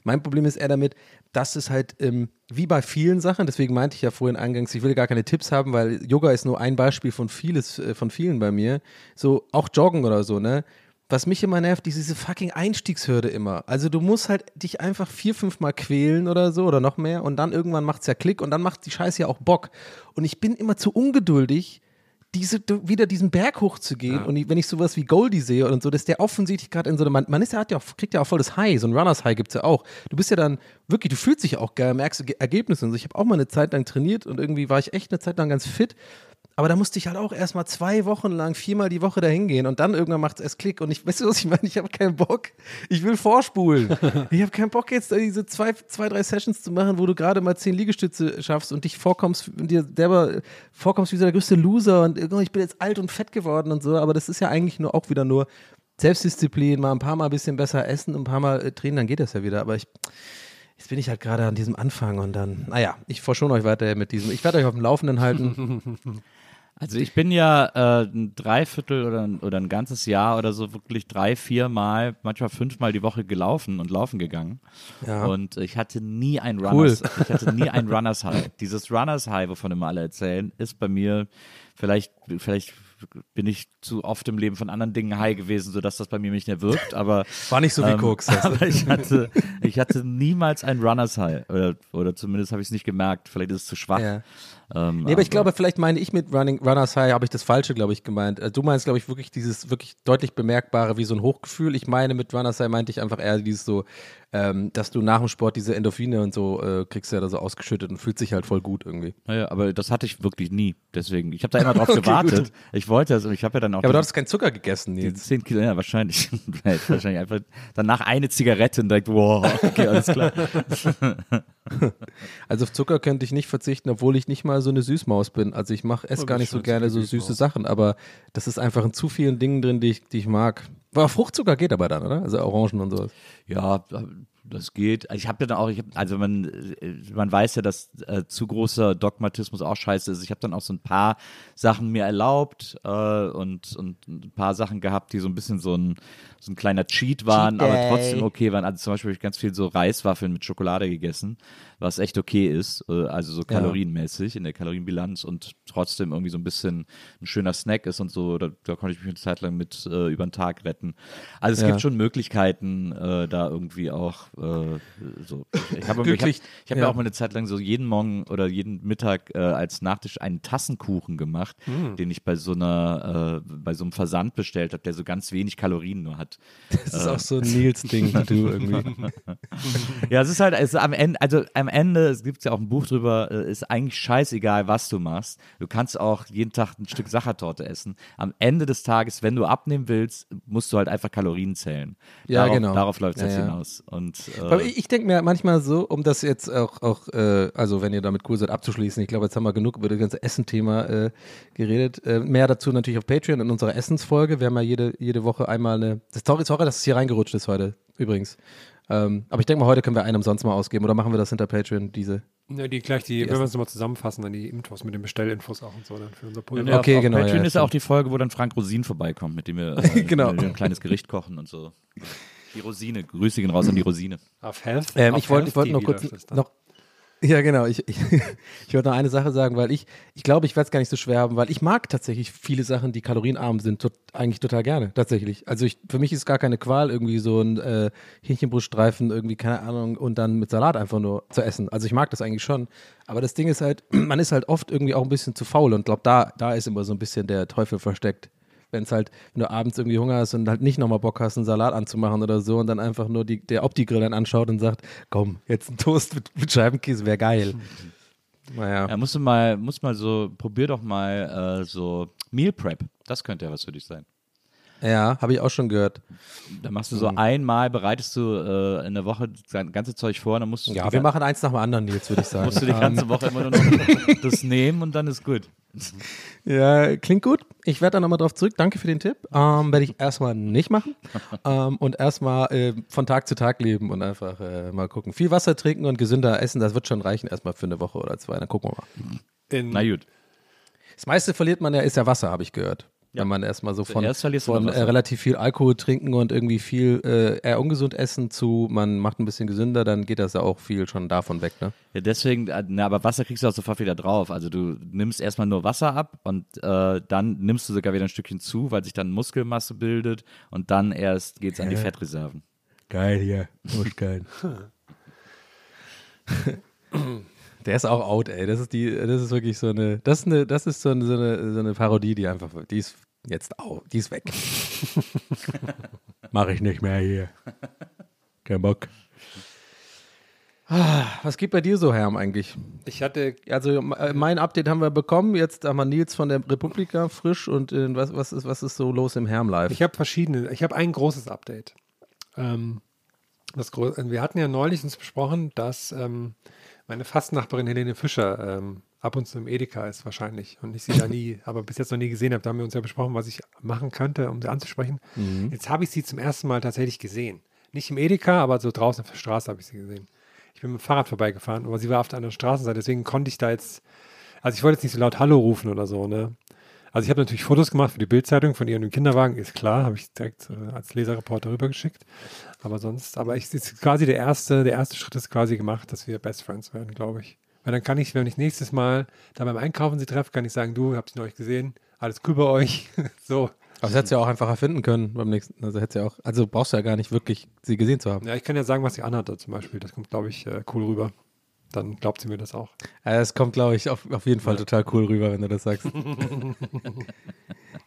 Mein Problem ist eher damit, dass es halt ähm, wie bei vielen Sachen, deswegen meinte ich ja vorhin eingangs, ich will gar keine Tipps haben, weil Yoga ist nur ein Beispiel von vieles, äh, von vielen bei mir. So auch Joggen oder so, ne? Was mich immer nervt, ist diese fucking Einstiegshürde immer. Also du musst halt dich einfach vier, fünf Mal quälen oder so oder noch mehr und dann irgendwann macht's ja Klick und dann macht die Scheiße ja auch Bock. Und ich bin immer zu ungeduldig, diese, wieder diesen Berg hochzugehen und ich, wenn ich sowas wie Goldie sehe und so, dass der offensichtlich gerade in so einem, man, man ist ja, hat ja auch, kriegt ja auch voll das High, so ein Runners High gibt's ja auch. Du bist ja dann wirklich, du fühlst dich ja auch geil, merkst Ge- Ergebnisse und so. Ich habe auch mal eine Zeit lang trainiert und irgendwie war ich echt eine Zeit lang ganz fit, Aber da musste ich halt auch erstmal zwei Wochen lang viermal die Woche dahin gehen und dann irgendwann macht es erst Klick und ich, weißt du, was ich meine? Ich habe keinen Bock. Ich will vorspulen. ich habe keinen Bock jetzt diese zwei, zwei, drei Sessions zu machen, wo du gerade mal zehn Liegestütze schaffst und dich vorkommst und dir selber vorkommst wie so der größte Loser und oh, ich bin jetzt alt und fett geworden und so. Aber das ist ja eigentlich nur auch wieder nur Selbstdisziplin, mal ein paar Mal ein bisschen besser essen, ein paar Mal äh, trainen, dann geht das ja wieder. Aber ich, jetzt bin ich halt gerade an diesem Anfang und dann, naja, ich verschone euch weiter mit diesem. Ich werde euch auf dem Laufenden halten.
Also ich bin ja äh, ein Dreiviertel oder, oder ein ganzes Jahr oder so wirklich drei, vier Mal, manchmal fünfmal die Woche gelaufen und laufen gegangen.
Ja.
Und ich hatte nie ein Runners, ich hatte nie ein Runners High. Dieses Runners High, wovon immer alle erzählen, ist bei mir vielleicht, vielleicht bin ich zu oft im Leben von anderen Dingen high gewesen, sodass das bei mir nicht mehr wirkt. Aber
War nicht so wie
ähm,
Koks.
Aber ich hatte, ich hatte niemals ein Runners High. Oder, oder zumindest habe ich es nicht gemerkt. Vielleicht ist es zu schwach.
Ja.
Ähm,
Nee, aber ich glaube, vielleicht meine ich mit Running, Runners High, habe ich das Falsche, glaube ich, gemeint. Äh, Du meinst, glaube ich, wirklich dieses wirklich deutlich bemerkbare wie so ein Hochgefühl. Ich meine, mit Runners High meinte ich einfach eher dieses so, ähm, dass du nach dem Sport diese Endorphine und so äh, kriegst ja da so ausgeschüttet und fühlt sich halt voll gut irgendwie.
Naja, aber das hatte ich wirklich nie. Deswegen, ich habe da immer drauf
Okay,
gewartet.
gut.
Ich wollte das und ich habe ja dann auch
Ja, aber du hast keinen Zucker gegessen,
die
Nils.
10 Kilo, ja, wahrscheinlich. wahrscheinlich einfach danach eine Zigarette und direkt, wow, okay, alles klar.
Also auf Zucker könnte ich nicht verzichten, obwohl ich nicht mal so eine Süßmaus bin. Also ich mache esse
Oh,
gar nicht so gerne
so
süße
Süßmaus.
Sachen, aber das ist einfach in zu vielen Dingen drin, die ich, die ich mag. Aber Fruchtzucker geht aber dann, oder? Also Orangen und sowas.
Ja, das geht. Ich habe dann auch, ich hab, also man, äh, man weiß ja, dass äh, zu großer Dogmatismus auch scheiße ist. Ich habe dann auch so ein paar Sachen mir erlaubt äh, und, und ein paar Sachen gehabt, die so ein bisschen so ein, so ein kleiner Cheat waren,
Cheat
aber trotzdem okay waren. Also zum Beispiel habe ich ganz viel so Reiswaffeln mit Schokolade gegessen, was echt okay ist, äh, also so kalorienmäßig in der Kalorienbilanz und trotzdem irgendwie so ein bisschen ein schöner Snack ist und so. Da, da konnte ich mich eine Zeit lang mit äh, über den Tag retten. Also es
Ja.
gibt schon Möglichkeiten, äh, da irgendwie auch äh, so. Ich habe hab, ich hab
ja.
ja auch mal eine Zeit lang so jeden Morgen oder jeden Mittag äh, als Nachtisch einen Tassenkuchen gemacht,
Hm.
den ich bei so einer, äh, bei so einem Versand bestellt habe, der so ganz wenig Kalorien nur hat.
Das ist auch so ein Nils-Ding, du irgendwie.
Ja, es ist halt, es ist am Ende, also am Ende, es gibt ja auch ein Buch drüber, äh, ist eigentlich scheißegal, was du machst. Du kannst auch jeden Tag ein Stück Sachertorte essen. Am Ende des Tages, wenn du abnehmen willst, musst du halt einfach Kalorien zählen.
Ja,
darauf,
genau.
Darauf läuft es
Ja,
jetzt
ja.
hinaus. Und,
Aber
äh,
ich, ich denke mir manchmal so, um das jetzt auch, auch äh, also wenn ihr damit cool seid, abzuschließen, ich glaube, jetzt haben wir genug über das ganze Essen-Thema äh, geredet. Äh, mehr dazu natürlich auf Patreon in unserer Essensfolge. Wir haben ja jede, jede Woche einmal eine. Das, sorry, sorry, dass es hier reingerutscht ist heute, übrigens. Ähm, aber ich denke mal, heute können wir einen umsonst mal ausgeben oder machen wir das hinter Patreon, diese.
Ja, die gleich, die, wenn
ersten.
wir es nochmal zusammenfassen, dann die Infos mit den Bestellinfos auch und so, dann für unser
Ja,
Pulver.
auf-
Okay,
auf
genau,
Patreon
ja,
ist ja auch die Folge, wo dann Frank Rosin vorbeikommt, mit dem wir, äh,
Genau.
mit dem wir ein kleines Gericht kochen und so. Die Rosine, Grüße gehen raus an die Rosine.
Auf Health.
Ähm,
auf
ich wollte wollte noch kurz noch. Ja, genau. Ich, ich, ich wollte noch eine Sache sagen, weil ich, ich glaube, ich werde es gar nicht so schwer haben, weil ich mag tatsächlich viele Sachen, die kalorienarm sind, tot, eigentlich total gerne, tatsächlich. Also ich, für mich ist gar keine Qual, irgendwie so ein äh, Hähnchenbruststreifen, irgendwie, keine Ahnung, und dann mit Salat einfach nur zu essen. Also ich mag das eigentlich schon. Aber das Ding ist halt, man ist halt oft irgendwie auch ein bisschen zu faul und glaube, da, da ist immer so ein bisschen der Teufel versteckt. Wenn es halt, wenn du abends irgendwie Hunger hast und halt nicht nochmal Bock hast, einen Salat anzumachen oder so und dann einfach nur die, der Opti-Grill dann anschaut und sagt, komm, jetzt ein Toast mit, mit Scheibenkäse wäre geil. Naja.
Ja, musst du mal, musst mal so, probier doch mal äh, so Meal Prep. Das könnte ja was für dich sein.
Ja, habe ich auch schon gehört.
Da machst du so
Mhm.
einmal, bereitest du äh, in der Woche das ganze Zeug vor, dann musst du
Ja, wir machen eins nach dem anderen, Nils, würde ich sagen.
musst du die
Ähm,
ganze Woche immer nur noch das nehmen und dann ist gut.
Ja, klingt gut. Ich werde da nochmal drauf zurück. Danke für den Tipp. Ähm, werde ich erstmal nicht machen. ähm, und erstmal äh, von Tag zu Tag leben und einfach äh, mal gucken. Viel Wasser trinken und gesünder essen, das wird schon reichen, erstmal für eine Woche oder zwei. Dann gucken wir mal.
In,
Na gut.
Das meiste verliert man ja, ist ja Wasser, habe ich gehört. Wenn man erstmal so von, von äh, relativ viel Alkohol trinken und irgendwie viel äh, eher ungesund essen zu, man macht ein bisschen gesünder, dann geht das ja auch viel schon davon weg, ne?
Ja, deswegen, äh, na, aber Wasser kriegst du auch sofort wieder drauf. Also du nimmst erstmal nur Wasser ab und äh, dann nimmst du sogar wieder ein Stückchen zu, weil sich dann Muskelmasse bildet und dann erst geht's an die Fettreserven.
Geil hier, geil. Der ist auch out, ey. Das ist die, das ist wirklich so eine, das ist eine, das ist so eine, so eine, so eine Parodie, die einfach, die ist jetzt out, die ist weg. Mach ich nicht mehr hier. Kein Bock. Was geht bei dir so, Herm, eigentlich?
Ich hatte
Also äh, mein Update haben wir bekommen. Jetzt haben wir Nils von der Republika frisch und äh, was, was, ist, was ist so los im Herm Live?
Ich habe verschiedene. Ich habe ein großes Update. Ähm, das wir hatten ja neulich uns besprochen, dass ähm, meine Fastnachbarin Helene Fischer ähm, ab und zu im Edeka ist wahrscheinlich und ich sie da nie, aber bis jetzt noch nie gesehen habe. Da haben wir uns ja besprochen, was ich machen könnte, um sie anzusprechen. Jetzt habe ich sie zum ersten Mal tatsächlich gesehen. Nicht im Edeka, aber so draußen auf der Straße habe ich sie gesehen. Ich bin mit dem Fahrrad vorbeigefahren, aber sie war auf der anderen Straßenseite, deswegen konnte ich da jetzt, also ich wollte jetzt nicht so laut Hallo rufen oder so, ne? Also ich habe natürlich Fotos gemacht für die Bildzeitung von ihr und dem Kinderwagen, ist klar, habe ich direkt äh, als Leserreporter rübergeschickt. Aber sonst, aber ich ist quasi der erste, der erste Schritt ist quasi gemacht, dass wir Best Friends werden, glaube ich. Weil dann kann ich, wenn ich nächstes Mal da beim Einkaufen sie treffe, kann ich sagen, du, habt sie neulich gesehen, alles cool bei euch. so.
Aber das hättest du ja auch einfach erfinden können beim nächsten. Also hättest ja auch, also brauchst du ja gar nicht wirklich sie gesehen zu haben.
Ja, ich kann ja sagen, was sie anhatte zum Beispiel. Das kommt, glaube ich, äh, cool rüber. Dann glaubt sie mir das auch.
Ja, das kommt, glaube ich, auf, auf jeden Fall total cool rüber, wenn du das sagst.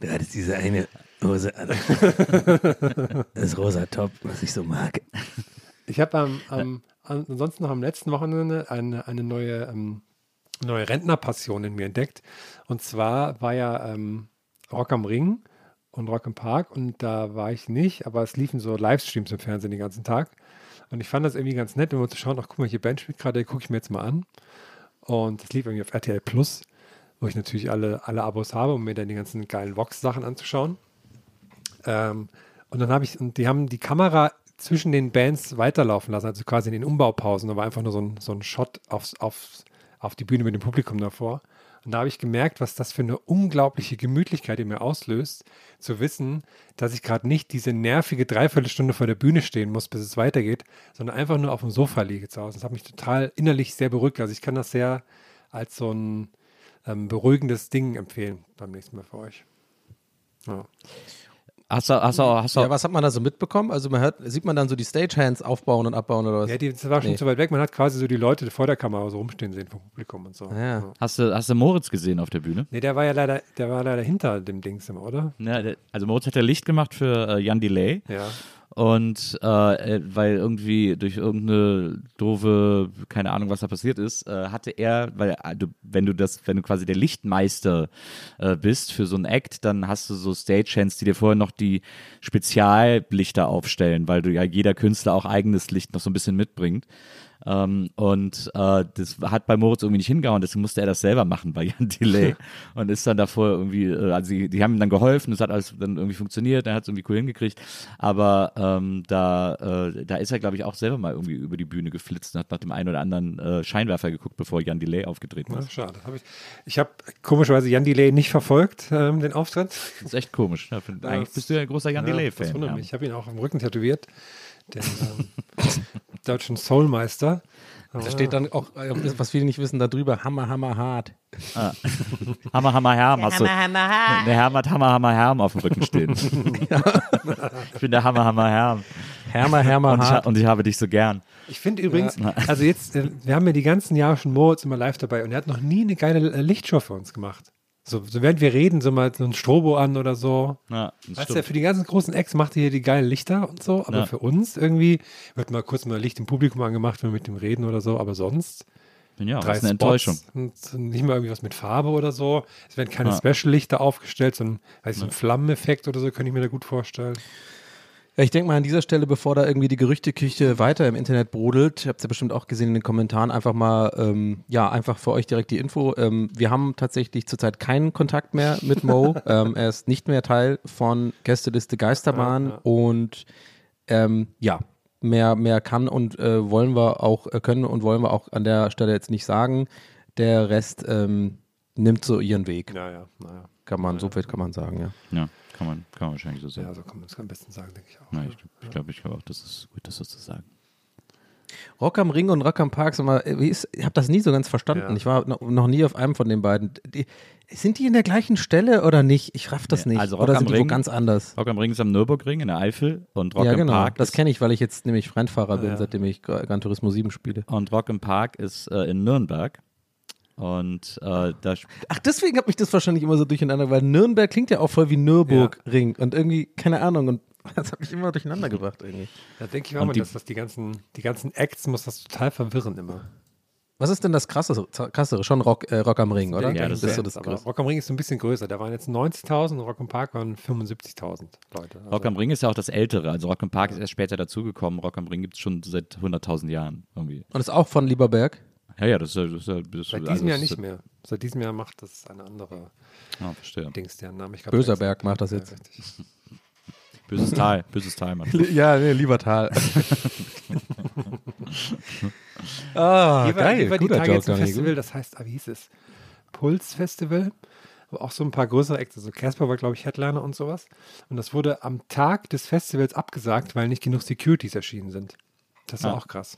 Du hattest diese eine Hose an. Das rosa Top, was ich so mag.
Ich habe am, am, an- ansonsten noch am letzten Wochenende eine, eine neue, ähm, neue Rentnerpassion in mir entdeckt. Und zwar war ja ähm, Rock am Ring und Rock im Park und da war ich nicht, aber es liefen so Livestreams im Fernsehen den ganzen Tag. Und ich fand das irgendwie ganz nett, wir zu schauen, ach guck mal, hier Band spielt gerade, gucke ich mir jetzt mal an. Und es lief irgendwie auf RTL Plus, wo ich natürlich alle, alle Abos habe, um mir dann die ganzen geilen Vox-Sachen anzuschauen. Ähm, und dann habe ich, und die haben die Kamera zwischen den Bands weiterlaufen lassen, also quasi in den Umbaupausen. Da war einfach nur so ein, so ein Shot aufs, aufs, auf die Bühne mit dem Publikum davor. Und da habe ich gemerkt, was das für eine unglaubliche Gemütlichkeit in mir auslöst, zu wissen, dass ich gerade nicht diese nervige Dreiviertelstunde vor der Bühne stehen muss, bis es weitergeht, sondern einfach nur auf dem Sofa liege zu Hause. Das hat mich total innerlich sehr beruhigt. Also ich kann das sehr als so ein ähm, beruhigendes Ding empfehlen beim nächsten Mal für euch. Ja.
Hast du, hast du, hast du,
Ja, was hat man da so mitbekommen? Also man hört, sieht man dann so die Stagehands aufbauen und abbauen oder was?
Ja, die, das war schon
Nee.
zu weit weg. Man hat quasi so die Leute vor der Kamera so rumstehen sehen vom Publikum und so.
Ja.
hast du, hast du Moritz gesehen auf der Bühne?
Nee, der war ja leider, der war leider hinter dem Dings immer, oder?
Ja, der, also Moritz hat ja Licht gemacht für äh, Jan Delay.
Ja.
Und äh, äh, weil irgendwie durch irgendeine doofe, keine Ahnung, was da passiert ist, äh, hatte er, weil äh, du, wenn du das, wenn du quasi der Lichtmeister äh, bist für so ein Act, dann hast du so Stagehands, die dir vorher noch die Speziallichter aufstellen, weil du ja jeder Künstler auch eigenes Licht noch so ein bisschen mitbringt. Ähm, und äh, das hat bei Moritz irgendwie nicht hingehauen, deswegen musste er das selber machen bei Jan Delay. und ist dann davor irgendwie, äh, also die, die haben ihm dann geholfen, das hat alles dann irgendwie funktioniert, er hat es irgendwie cool hingekriegt. Aber ähm, da, äh, da ist er, glaube ich, auch selber mal irgendwie über die Bühne geflitzt und hat nach dem einen oder anderen äh, Scheinwerfer geguckt, bevor Jan Delay aufgetreten
Ja,
ist.
schade. Hab ich ich habe komischerweise Jan Delay nicht verfolgt, ähm, den Auftritt.
Das ist echt komisch. Ja, find, eigentlich bist du ja ein großer Jan
Ja, Das
Delay-Fan.
wundert
Ja.
mich. Ich habe ihn auch am Rücken tätowiert. Den ähm, deutschen Soulmeister.
Da steht dann auch, äh, was viele nicht wissen, da drüber, Hammer, Hammer, hart.
Hammer, Hammer, Herm. Hast du, der Herm hat Hammer, Hammer, Herm auf dem Rücken stehen. ich bin der Hammer, Hammer, Herm.
Hammer, Hammer,
Und ich, ha-
hart.
und ich habe dich so gern.
Ich finde übrigens, also jetzt, äh, wir haben ja die ganzen Jahre schon Moritz immer live dabei und er hat noch nie eine geile Lichtshow für uns gemacht. So, so während wir reden, so mal so ein Strobo an oder so.
Ja,
Weißt du,
stimmt.
für die ganzen großen Acts macht er hier die geilen Lichter und so, aber
Ja.
für uns irgendwie wird mal kurz mal Licht im Publikum angemacht, wenn wir mit dem reden oder so, aber sonst
ja,
drei
das ist eine
Spots
Enttäuschung.
und nicht mal irgendwie was mit Farbe oder so. Es werden keine
Ja.
Special-Lichter aufgestellt, sondern weiß ich, so ein Flammeneffekt oder so, könnte ich mir da gut vorstellen.
Ja, ich denke mal an dieser Stelle, bevor da irgendwie die Gerüchteküche weiter im Internet brodelt, ihr habt es ja bestimmt auch gesehen in den Kommentaren, einfach mal, ähm, ja, einfach für euch direkt die Info. Ähm, wir haben tatsächlich zurzeit keinen Kontakt mehr mit Mo. ähm, er ist nicht mehr Teil von Gästeliste Geisterbahn
Ja, ja.
und ähm, ja, mehr, mehr kann und äh, wollen wir auch, äh, können und wollen wir auch an der Stelle jetzt nicht sagen. Der Rest ähm, nimmt so ihren Weg.
Naja, naja.
Kann man, so viel kann man sagen, ja.
Ja, kann man, kann man wahrscheinlich so sagen.
Ja, so kann man es am besten sagen, denke ich auch.
Ja, ich ich glaube ich glaub auch, das ist gut, das so zu sagen.
Rock am Ring und Rock am Park, sag mal, wie ist, ich habe das nie so ganz verstanden.
Ja.
Ich war noch, noch nie auf einem von den beiden. Die, sind die in der gleichen Stelle oder nicht? Ich raff das
Nee,
nicht.
also Rock
oder
am
sind die wo
Ring-
ganz anders?
Rock am Ring ist am Nürburgring in der Eifel und Rock
ja, genau.
Park
das kenne ich, weil ich jetzt nämlich Rennfahrer bin,
Ja.
seitdem ich Gra- Gran Turismo 7 spiele.
und Rock im Park ist äh, in Nürnberg. Und äh, da
Ach, deswegen hat mich das wahrscheinlich immer so durcheinander, weil Nürnberg klingt ja auch voll wie Nürburgring und irgendwie, keine Ahnung, und das hat mich immer durcheinander gebracht irgendwie.
Da denke ich auch mal,
die-
dass das die ganzen, die ganzen Acts muss das total verwirren immer.
Was ist denn das krassere? krassere? Schon Rock, äh, Rock am Ring, oder?
Ja, das
ist so das
aber
Größte.
Rock am Ring ist so ein bisschen größer. Da waren jetzt 90.000, Rock am Park waren 75.000 Leute. Also,
Rock am Ring ist ja auch das Ältere. Also Rock am Park ist erst später dazugekommen. Rock am Ring gibt es schon seit 100.000 Jahren irgendwie.
Und ist auch von Lieberberg.
Ja, ja, das ist ja. Das ist das
Seit diesem Jahr nicht mehr. Seit diesem Jahr macht das eine andere
Ja, verstehe.
Dings, deren Name ich glaub,
Böserberg macht das jetzt.
Ja, richtig.
Böses Tal, böses Tal, Mann.
Ja, nee, Liebertal. ah,
Hier war,
geil,
hier war die
guter
Tage jetzt ein Festival, das heißt, ah, wie hieß es? Puls Festival. Aber auch so ein paar größere Acts. Also Casper war, glaube ich, Headliner und sowas. Und das wurde am Tag des Festivals abgesagt, weil nicht genug Securities erschienen sind. Das war
Ah.
auch krass.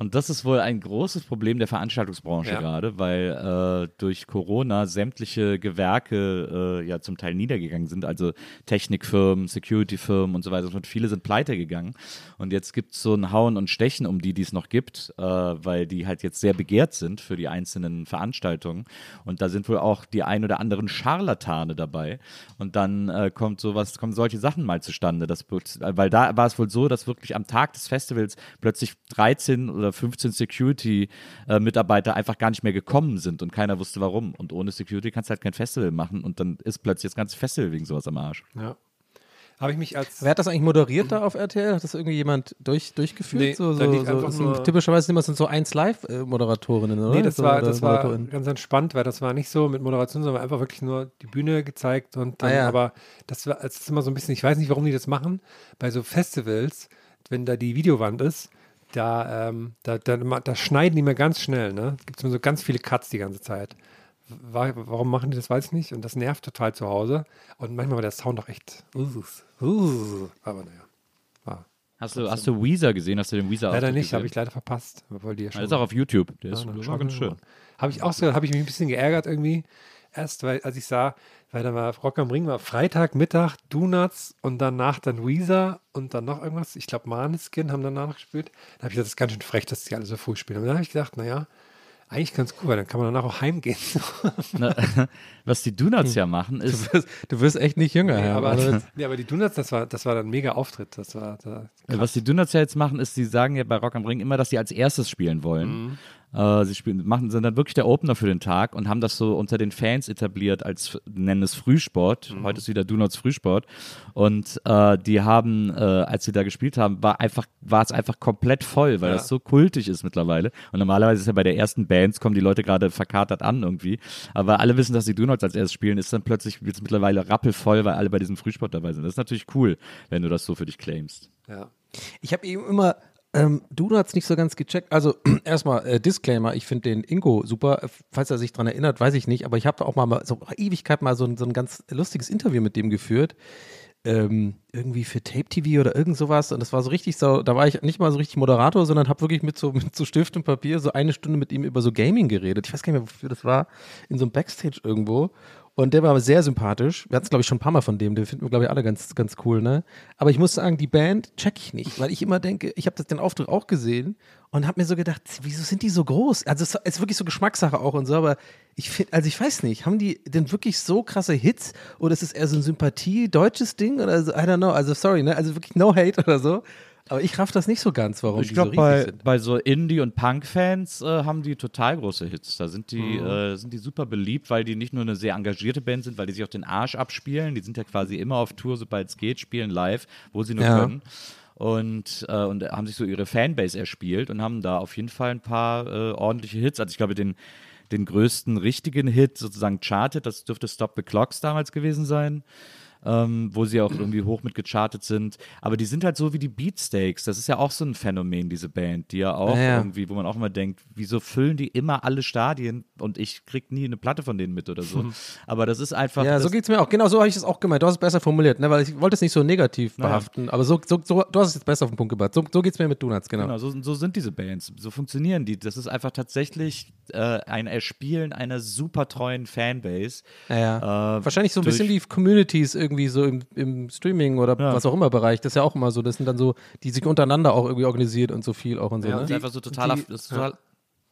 Und das ist wohl ein großes Problem der Veranstaltungsbranche
Ja.
gerade, weil äh, durch Corona sämtliche Gewerke äh, ja zum Teil niedergegangen sind, also Technikfirmen, Securityfirmen und so weiter. Und viele sind pleite gegangen. Und jetzt gibt es so ein Hauen und Stechen, um die, die es noch gibt, äh, weil die halt jetzt sehr begehrt sind für die einzelnen Veranstaltungen. Und da sind wohl auch die ein oder anderen Scharlatane dabei. Und dann äh, kommt sowas, kommen solche Sachen mal zustande. Das, weil da war es wohl so, dass wirklich am Tag des Festivals plötzlich 13 oder 15 Security-Mitarbeiter einfach gar nicht mehr gekommen sind und keiner wusste warum. Und ohne Security kannst du halt kein Festival machen und dann ist plötzlich das ganze Festival wegen sowas am Arsch.
Ja. Habe ich mich als.
Wer hat das eigentlich moderiert da auf RTL? Hat das irgendwie jemand durch, durchgeführt?
Nee,
so, so, so, so, typischerweise sind das sind so 1 Live-Moderatorinnen, oder?
Nee, das
So,
war, das war ganz entspannt, weil das war nicht so mit Moderation, sondern einfach wirklich nur die Bühne gezeigt und dann,
Ah, ja.
aber das war, es ist immer so ein bisschen, ich weiß nicht, warum die das machen, bei so Festivals, wenn da die Videowand ist, da, ähm, da, da, da schneiden die mir ganz schnell, ne? Gibt es immer so ganz viele Cuts die ganze Zeit. Wa- Warum machen die das, weiß ich nicht. Und das nervt total zu Hause. Und manchmal war der Sound auch echt. Uh, uh, aber naja. War.
Hast du, hast du Weezer gesehen? Hast du den Weezer
Leider nicht, habe ich leider verpasst. Obwohl die ja
Das ist auch auf YouTube. Der ist,
dann
war ganz
wir
schön.
Habe ich auch so, habe ich mich ein bisschen geärgert irgendwie. Erst, weil, als ich sah, weil da war Rock am Ring, war Freitag, Mittag, Donuts und danach dann Weezer und dann noch irgendwas. Ich glaube, Maneskin haben danach gespielt. Da habe ich gedacht, das ist ganz schön frech, dass die alle so früh spielen. Und dann habe ich gedacht, naja, eigentlich ganz cool, weil dann kann man danach auch heimgehen.
Na, was die Donuts ja machen, ist,
Du wirst, du wirst echt nicht jünger,
nee,
Herr.
aber,
Also,
nee, aber die Donuts, das war, das war dann ein mega Auftritt. Das war, da,
was die Donuts ja jetzt machen, ist, sie sagen ja bei Rock am Ring immer, dass sie als erstes spielen wollen. Äh, sie spielen, machen, sind dann wirklich der Opener für den Tag und haben das so unter den Fans etabliert als, nennen es Frühsport. Heute ist wieder Donuts Frühsport. Und äh, die haben, äh, als sie da gespielt haben, war einfach, war es einfach komplett voll, weil
Ja.
das so kultig ist mittlerweile. Und normalerweise ist ja bei der ersten Bands, kommen die Leute gerade verkatert an irgendwie. Aber alle wissen, dass die Donuts als erstes spielen, ist dann plötzlich wird's mittlerweile rappelvoll, weil alle bei diesem Frühsport dabei sind. Das ist natürlich cool, wenn du das so für dich claimst.
ja.
Ich habe eben immer ähm, Donuts nicht so ganz gecheckt. Also erstmal äh, Disclaimer, ich finde den Ingo super. Falls er sich dran erinnert, weiß ich nicht, aber ich habe auch mal mal so Ewigkeit mal so ein, so ein ganz lustiges Interview mit dem geführt. Ähm, irgendwie für Tape TV oder irgend sowas. Und das war so richtig so, da war ich nicht mal so richtig Moderator, sondern habe wirklich mit so, mit so Stift und Papier so eine Stunde mit ihm über so Gaming geredet. Ich weiß gar nicht mehr, wofür das war. In so einem Backstage irgendwo. Und der war sehr sympathisch. Wir hatten es, glaube ich, schon ein paar Mal von dem. Den finden wir, glaube ich, alle ganz, ganz cool, ne? Aber ich muss sagen, die Band check ich nicht, weil ich immer denke, ich habe den Auftritt auch gesehen und habe mir so gedacht, wieso sind die so groß? Also es ist wirklich so Geschmackssache auch und so, aber ich finde, also ich weiß nicht, haben die denn wirklich so krasse Hits oder ist es eher so ein Sympathie-deutsches Ding oder so? I don't know, also sorry, ne? Also wirklich no hate oder so. Aber ich raff das nicht so ganz, warum
Ich
die
glaube,
so
bei,
sind.
bei so Indie- und Punk-Fans äh, haben die total große Hits. Da sind die,
Mhm.
äh, sind die super beliebt, weil die nicht nur eine sehr engagierte Band sind, weil die sich auch den Arsch abspielen. Die sind ja quasi immer auf Tour, sobald es geht, spielen live, wo sie nur
Ja.
können. Und, äh, und haben sich so ihre Fanbase erspielt und haben da auf jeden Fall ein paar äh, ordentliche Hits. Also ich glaube, den, den größten richtigen Hit sozusagen chartet, das dürfte Stop the Clocks damals gewesen sein ähm, wo sie auch irgendwie hoch mit gechartet sind. Aber die sind halt so wie die Beatsteaks. Das ist ja auch so ein Phänomen, diese Band, die ja auch
Ja, ja.
irgendwie, wo man auch immer denkt, wieso füllen die immer alle Stadien und ich krieg nie eine Platte von denen mit oder so. Aber das ist einfach.
Ja, so geht's mir auch. Genau so habe ich es auch gemeint. Du hast es besser formuliert, ne? weil ich wollte es nicht so negativ
Naja.
behaften. Aber so, so, so, du hast es jetzt besser auf den Punkt gebracht. So, so geht's mir mit Donuts, genau.
Genau, so, so sind diese Bands. So funktionieren die. Das ist einfach tatsächlich äh, ein Erspielen einer super treuen Fanbase.
Ja.
Äh,
Wahrscheinlich so ein bisschen wie Communities irgendwie so im, im Streaming oder
Ja.
was auch immer Bereich. Das ist ja auch immer so. Das sind dann so, die sich untereinander auch irgendwie organisiert und so viel auch und so.
Ja,
ne?
Das ist einfach so total,
die-
das ist total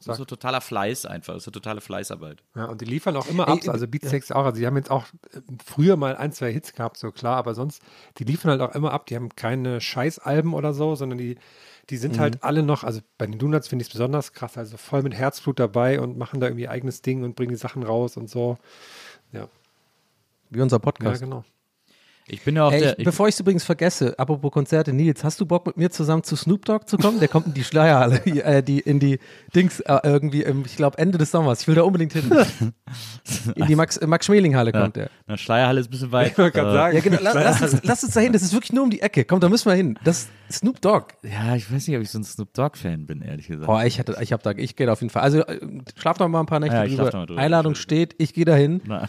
Das ist so totaler Fleiß einfach. Das ist so totale Fleißarbeit.
Ja, und die liefern auch immer ab. Also Beatsteaks auch. Also die haben jetzt auch äh, früher mal ein, zwei Hits gehabt, so klar, aber sonst, die liefern halt auch immer ab. Die haben keine Scheißalben oder so, sondern die, die sind
Mhm.
halt alle noch, also bei den Donuts finde ich es besonders krass, also voll mit Herzblut dabei und machen da irgendwie ihr eigenes Ding und bringen die Sachen raus und so. Ja,
Wie unser
ja
Podcast.
genau.
Ich bin ja auch
Ey,
der.
ich, bevor ich es übrigens vergesse, apropos Konzerte, Nils, hast du Bock mit mir zusammen zu Snoop Dogg zu kommen? Der kommt in die Schleierhalle, äh, die, in die Dings, äh, irgendwie, im, ich glaube Ende des Sommers. Ich will da unbedingt hin. In die Max, äh, Max Schmeling Halle kommt der.
Na, Schleierhalle ist ein bisschen weit.
Ich wollte gerade sagen.
Ja, genau, lass, lass, uns, lass uns da hin, das ist wirklich nur um die Ecke. Komm, da müssen wir hin. Das ist Snoop Dogg.
Ja, ich weiß nicht, ob ich so ein Snoop Dogg-Fan bin, ehrlich gesagt.
Boah, ich hatte, ich hab da, ich gehe da auf jeden Fall. Also äh, schlaf noch mal ein paar Nächte
Ja, ich schlaf
drüber. Einladung steht, ich gehe dahin
Na,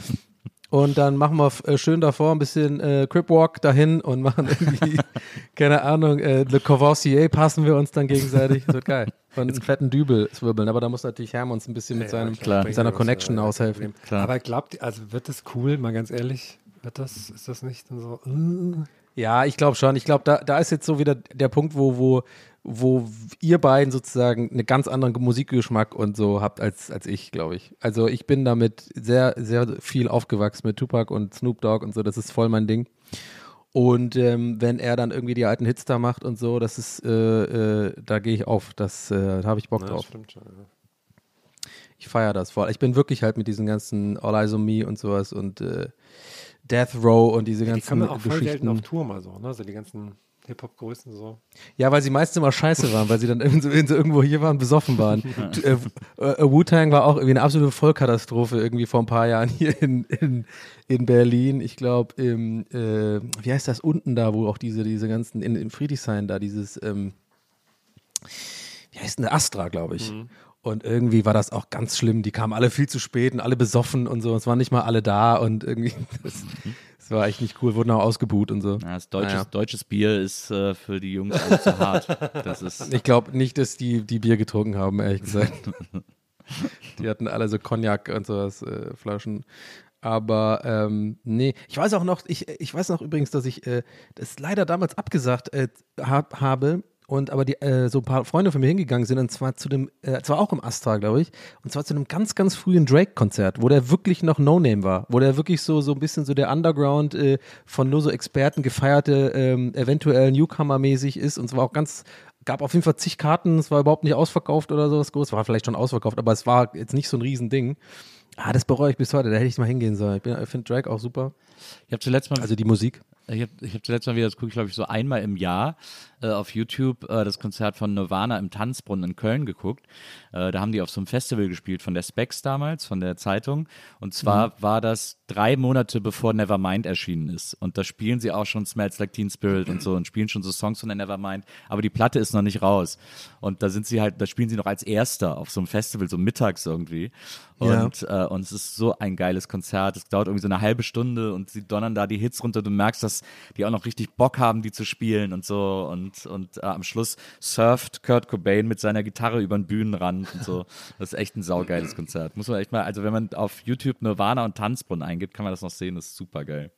und dann machen wir äh, schön davor ein bisschen äh, Crip Walk dahin und machen irgendwie, keine Ahnung, äh, Le Courvoisier passen wir uns dann gegenseitig. Das wird geil. Und einen fetten Dübel zwirbeln. Aber da muss natürlich Herm uns ein bisschen mit, seinem,
klar.
mit seiner Connection aushelfen.
Klar.
Aber glaubt ihr, also wird das cool, mal ganz ehrlich? Wird das, ist das nicht so? äh?
Ja, ich glaube schon. Ich glaube, da, da ist jetzt so wieder der Punkt, wo, wo, wo ihr beiden sozusagen einen ganz anderen Musikgeschmack und so habt als, als ich, glaube ich. Also ich bin damit sehr, sehr viel aufgewachsen mit Tupac und Snoop Dogg und so. Das ist voll mein Ding. Und ähm, wenn er dann irgendwie die alten Hits da macht und so, das ist, äh, äh, da gehe ich auf. Das, äh, da habe ich Bock
Ja,
drauf.
stimmt schon. Ja.
Ich feiere das voll. Ich bin wirklich halt mit diesen ganzen All Eyes on Me und sowas und äh, Death Row und diese
Die
ganzen
kommen auch voll selten
Geschichten.
auf Tour mal so, ne? So die ganzen Hip-Hop-Größen so.
Ja, weil sie meistens immer scheiße waren, weil sie dann sie irgendwo hier waren, besoffen waren. äh, äh, Wu-Tang war auch irgendwie eine absolute Vollkatastrophe irgendwie vor ein paar Jahren hier in, in, in Berlin. Ich glaube, im, äh, wie heißt das unten da, wo auch diese, diese ganzen, in, in Friedrichshain da, dieses, ähm, wie heißt denn der Astra, glaube ich. Und irgendwie war das auch ganz schlimm. Die kamen alle viel zu spät und alle besoffen und so. Es waren nicht mal alle da und irgendwie, das, das war echt nicht cool. Wurden auch ausgebuht und so.
Ja, das deutsches,
Naja.
deutsches Bier ist äh, für die Jungs alle zu hart. Das ist,
Ich glaube nicht, dass die, die Bier getrunken haben, ehrlich gesagt. die hatten alle so Cognac und sowas, äh, Flaschen. Aber ähm, nee, ich weiß auch noch, ich, ich weiß noch übrigens, dass ich äh, das leider damals abgesagt äh, hab, habe und aber die, äh, so ein paar Freunde von mir hingegangen sind und zwar zu dem, äh, zwar auch im Astra, glaube ich, und zwar zu einem ganz, ganz frühen Drake-Konzert, wo der wirklich noch No-Name war, wo der wirklich so, so ein bisschen so der Underground äh, von nur so Experten gefeierte, ähm, eventuell Newcomer-mäßig ist und zwar auch ganz, gab auf jeden Fall zig Karten, es war überhaupt nicht ausverkauft oder sowas groß, war vielleicht schon ausverkauft, aber es war jetzt nicht so ein Riesending. Ah, das bereue ich bis heute, da hätte ich mal hingehen sollen. Ich, ich finde Drake auch super.
ich habe zuletzt mal
Also die Musik.
Ich habe ich hab zuletzt mal wieder, das gucke ich glaube ich so einmal im Jahr äh, auf YouTube, äh, das Konzert von Nirvana im Tanzbrunnen in Köln geguckt. Äh, da haben die auf so einem Festival gespielt von der Specs damals, von der Zeitung. Und zwar war das drei Monate bevor Nevermind erschienen ist. Und da spielen sie auch schon Smells Like Teen Spirit und so und spielen schon so Songs von der Nevermind. Aber die Platte ist noch nicht raus. Und da sind sie halt, da spielen sie noch als Erster auf so einem Festival, so mittags irgendwie.
Ja.
Und, äh, und es ist so ein geiles Konzert. Es dauert irgendwie so eine halbe Stunde und sie donnern da die Hits runter. Du merkst, dass die auch noch richtig Bock haben, die zu spielen und so. Und, und äh, am Schluss surft Kurt Cobain mit seiner Gitarre über den Bühnenrand und so. Das ist echt ein saugeiles Konzert. Muss man echt mal, also wenn man auf YouTube Nirvana und Tanzbrunnen eingibt, kann man das noch sehen. Das ist super geil.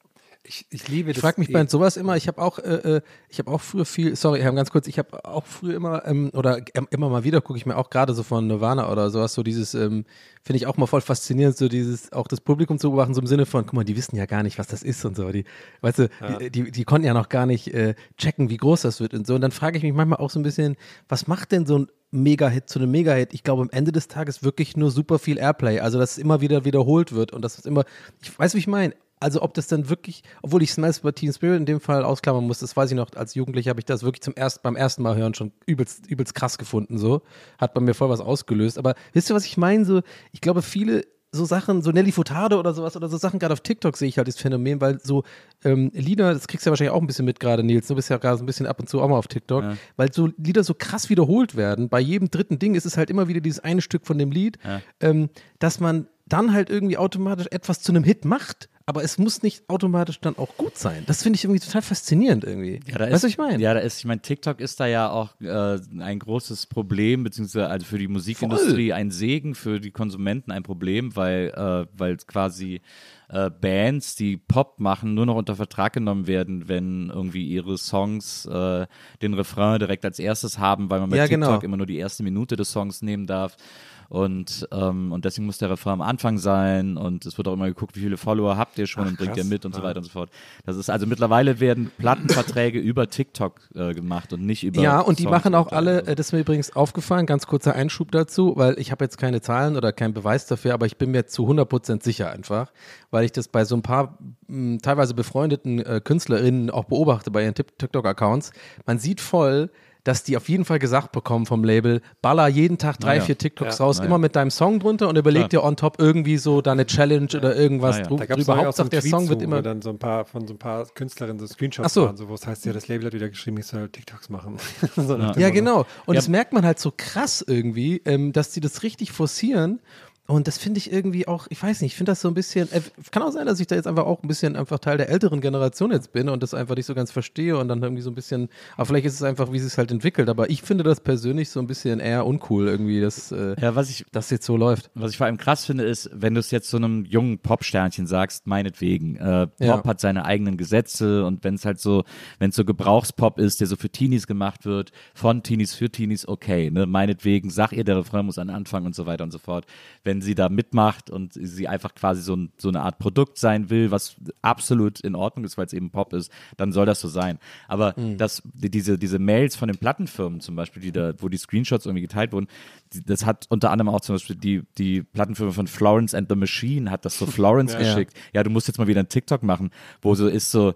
Ich, ich liebe
Ich
das.
frage mich bei sowas immer, ich habe auch, äh, äh, ich habe auch früher viel, sorry, Herr, ganz kurz, ich habe auch früher immer, ähm, oder ähm, immer mal wieder gucke ich mir auch gerade so von Nirvana oder sowas, so dieses, ähm, finde ich auch mal voll faszinierend, so dieses, auch das Publikum zu beobachten, so im Sinne von, guck mal, die wissen ja gar nicht, was das ist und so, die, weißt du, die, die, die konnten ja noch gar nicht äh, checken, wie groß das wird und so, und dann frage ich mich manchmal auch so ein bisschen, was macht denn so ein Mega-Hit zu einem Mega-Hit? Ich glaube, am Ende des Tages wirklich nur super viel Airplay, also dass es immer wieder wiederholt wird und das ist immer, ich weiß, wie ich meine, also ob das dann wirklich, obwohl ich Smells by Teen Spirit in dem Fall ausklammern muss, das weiß ich noch, als Jugendlicher habe ich das wirklich zum ersten, beim ersten Mal hören schon übelst, übelst krass gefunden, so. Hat bei mir voll was ausgelöst. Aber wisst ihr, was ich meine? So, ich glaube, viele so Sachen, so Nelly Furtado oder sowas oder so Sachen, gerade auf TikTok sehe ich halt das Phänomen, weil so ähm, Lieder, das kriegst du ja wahrscheinlich auch ein bisschen mit gerade, Nils, du bist ja gerade so ein bisschen ab und zu auch mal auf TikTok, weil so Lieder so krass wiederholt werden. Bei jedem dritten Ding ist es halt immer wieder dieses eine Stück von dem Lied, ähm, dass man dann halt irgendwie automatisch etwas zu einem Hit macht, aber es muss nicht automatisch dann auch gut sein. Das finde ich irgendwie total faszinierend irgendwie.
Ja, da
weißt
ist,
du, ich meine?
Ja, da ist, ich meine, TikTok ist da ja auch äh, ein großes Problem, beziehungsweise also für die Musikindustrie ein Segen, für die Konsumenten ein Problem, weil, äh, weil quasi äh, Bands, die Pop machen, nur noch unter Vertrag genommen werden, wenn irgendwie ihre Songs äh, den Refrain direkt als erstes haben, weil man bei
Ja,
TikTok
genau.
immer nur die erste Minute des Songs nehmen darf. Und, ähm, und deswegen muss der Refrain am Anfang sein und es wird auch immer geguckt, wie viele Follower habt ihr schon
Ach,
und bringt
krass.
mit und so
Ja.
weiter und so fort. Das ist also mittlerweile werden Plattenverträge über TikTok äh, gemacht und nicht über
Ja, und die
Songs
machen auch alle,
so.
äh, das ist mir übrigens aufgefallen, ganz kurzer Einschub dazu, weil ich habe jetzt keine Zahlen oder keinen Beweis dafür, aber ich bin mir zu 100% sicher einfach, weil ich das bei so ein paar mh, teilweise befreundeten äh, KünstlerInnen auch beobachte bei ihren Tik- TikTok-Accounts. Man sieht voll, dass die auf jeden Fall gesagt bekommen vom Label, baller jeden Tag drei,
Naja.
vier TikToks
Ja.
raus,
Naja.
immer mit deinem Song drunter und überleg dir on top irgendwie so deine Challenge oder irgendwas
Naja.
Da es
drüber.
auch so
Hauptsache
einen
der
Tweet
Song
zu,
wird
wo
immer
dann so ein paar von so ein paar Künstlerinnen so Screenshots
Ach so.
machen, so, wo es heißt ja, das Label hat wieder geschrieben, ich soll TikToks machen. so
Ja,
Motto.
genau. Und
Ja.
das merkt man halt so krass irgendwie, ähm, dass die das richtig forcieren. Und das finde ich irgendwie auch, ich weiß nicht, ich finde das so ein bisschen, äh, kann auch sein, dass ich da jetzt einfach auch ein bisschen einfach Teil der älteren Generation jetzt bin und das einfach nicht so ganz verstehe und dann irgendwie so ein bisschen, aber vielleicht ist es einfach, wie es sich halt entwickelt, aber ich finde das persönlich so ein bisschen eher uncool irgendwie, dass äh,
Ja, was ich,
das jetzt so läuft.
was ich vor allem krass finde, ist, wenn du es jetzt so einem jungen Popsternchen sagst, meinetwegen, äh, Pop
Ja.
hat seine eigenen Gesetze und wenn es halt so, wenn es so Gebrauchspop ist, der so für Teenies gemacht wird, von Teenies für Teenies, okay, ne, meinetwegen, sag ihr, der Refrain muss an Anfang und so weiter und so fort. Wenn sie da mitmacht und sie einfach quasi so, ein, so eine Art Produkt sein will, was absolut in Ordnung ist, weil es eben Pop ist, dann soll das so sein. Aber das, die, diese, diese Mails von den Plattenfirmen zum Beispiel, die da, wo die Screenshots irgendwie geteilt wurden, die, das hat unter anderem auch zum Beispiel die, die Plattenfirma von Florence and the Machine hat das so Florence geschickt. Ja, du musst jetzt mal wieder einen TikTok machen, wo so ist so,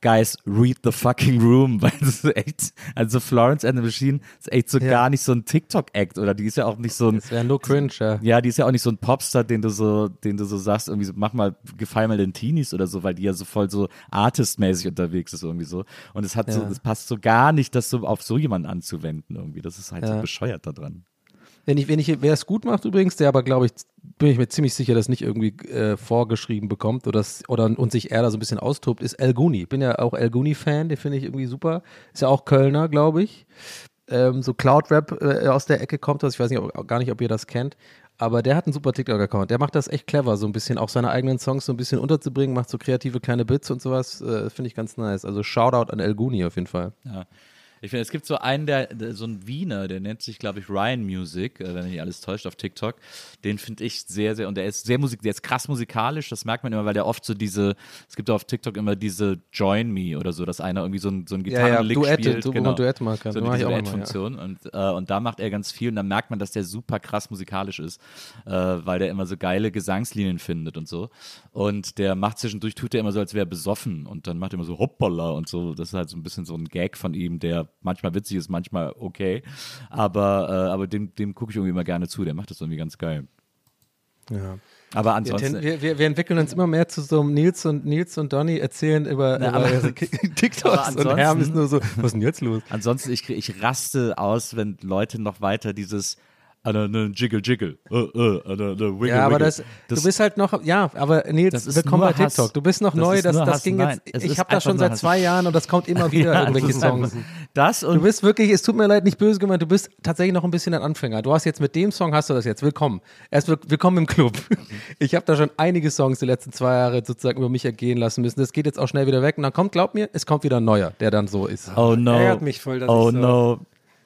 guys, read the fucking room, weil das ist echt, also Florence and the Machine ist echt so
Ja.
gar nicht so ein TikTok-Act oder die ist ja auch nicht so ein,
Das wäre nur cringe, ja.
ja, die ist ja auch nicht so ein Popstar, den du so, den du so sagst, irgendwie so, mach mal, gefall mal den Teenies oder so, weil die ja so voll so artistmäßig unterwegs ist irgendwie so. Und es hat so,
Ja.
es passt so gar nicht, das so auf so jemanden anzuwenden irgendwie. Das ist halt so
Ja.
bescheuert da dran.
Wenn ich, wenn ich, wer es gut macht übrigens, der aber glaube ich, bin ich mir ziemlich sicher, das nicht irgendwie äh, vorgeschrieben bekommt oder, das, oder und sich eher da so ein bisschen austobt, ist El Guni. Bin ja auch El Guni-Fan, den finde ich irgendwie super. Ist ja auch Kölner, glaube ich. Ähm, so Cloud-Rap äh, aus der Ecke kommt das. Ich weiß nicht, ob, gar nicht, ob ihr das kennt. Aber der hat einen super TikTok-Account. Der macht das echt clever, so ein bisschen auch seine eigenen Songs so ein bisschen unterzubringen, macht so kreative kleine Bits und sowas. Äh, finde ich ganz nice. Also Shoutout an El Guni auf jeden Fall.
Ja. Ich finde, es gibt so einen, der, der so ein Wiener, der nennt sich, glaube ich, Ryan Music, äh, wenn mich nicht alles täuscht, auf TikTok. Den finde ich sehr, sehr, und der ist sehr musik, der ist krass musikalisch, das merkt man immer, weil der oft so diese, es gibt auf TikTok immer diese Join Me oder so, dass einer irgendwie so ein, so ein
Ja, ja,
Gitarrenlick
Duette,
spielt.
wo
genau.
Duett machen kann.
So
auch immer, ja.
Duettfunktion. Und, äh, und da macht er ganz viel und dann merkt man, dass der super krass musikalisch ist, äh, weil der immer so geile Gesangslinien findet und so. Und der macht zwischendurch, tut er immer so, als wäre er besoffen und dann macht er immer so hoppala und so. Das ist halt so ein bisschen so ein Gag von ihm, der manchmal witzig ist, manchmal okay. Aber, äh, aber dem, dem gucke ich irgendwie immer gerne zu, der macht das irgendwie ganz geil.
Ja.
Aber
Wir,
ansonsten.
ten- wir, wir, wir entwickeln uns immer mehr zu so einem Nils und Nils und Donny erzählen über,
Na,
über
aber-
TikToks
aber
und Herm ist
ansonsten-
nur so, was ist denn jetzt los?
Ansonsten, ich, ich raste aus, wenn Leute noch weiter dieses äh, ne, Jiggle Jiggle, äh, äh, ne, ne, wiggle,
Ja, aber
wiggle.
das, du bist halt noch, ja, aber Nils,
Das
willkommen bei TikTok.
Hass.
Du bist noch
Das
neu, das, das
Hass.
ging
Nein,
jetzt, ich habe das schon seit
Hass.
zwei Jahren und das kommt immer wieder
Ja,
irgendwelche
das
Songs.
Das
Du
und
bist wirklich, es tut mir leid, nicht böse gemeint, du bist tatsächlich noch ein bisschen ein Anfänger. Du hast jetzt mit dem Song, hast du das jetzt, willkommen. Erst will- willkommen im Club. Ich habe da schon einige Songs die letzten zwei Jahre sozusagen über mich ergehen lassen müssen. Das geht jetzt auch schnell wieder weg und dann kommt, glaub mir, es kommt wieder ein neuer, der dann so ist.
Oh no.
Ärgert mich voll, dass
oh
ich so-
no.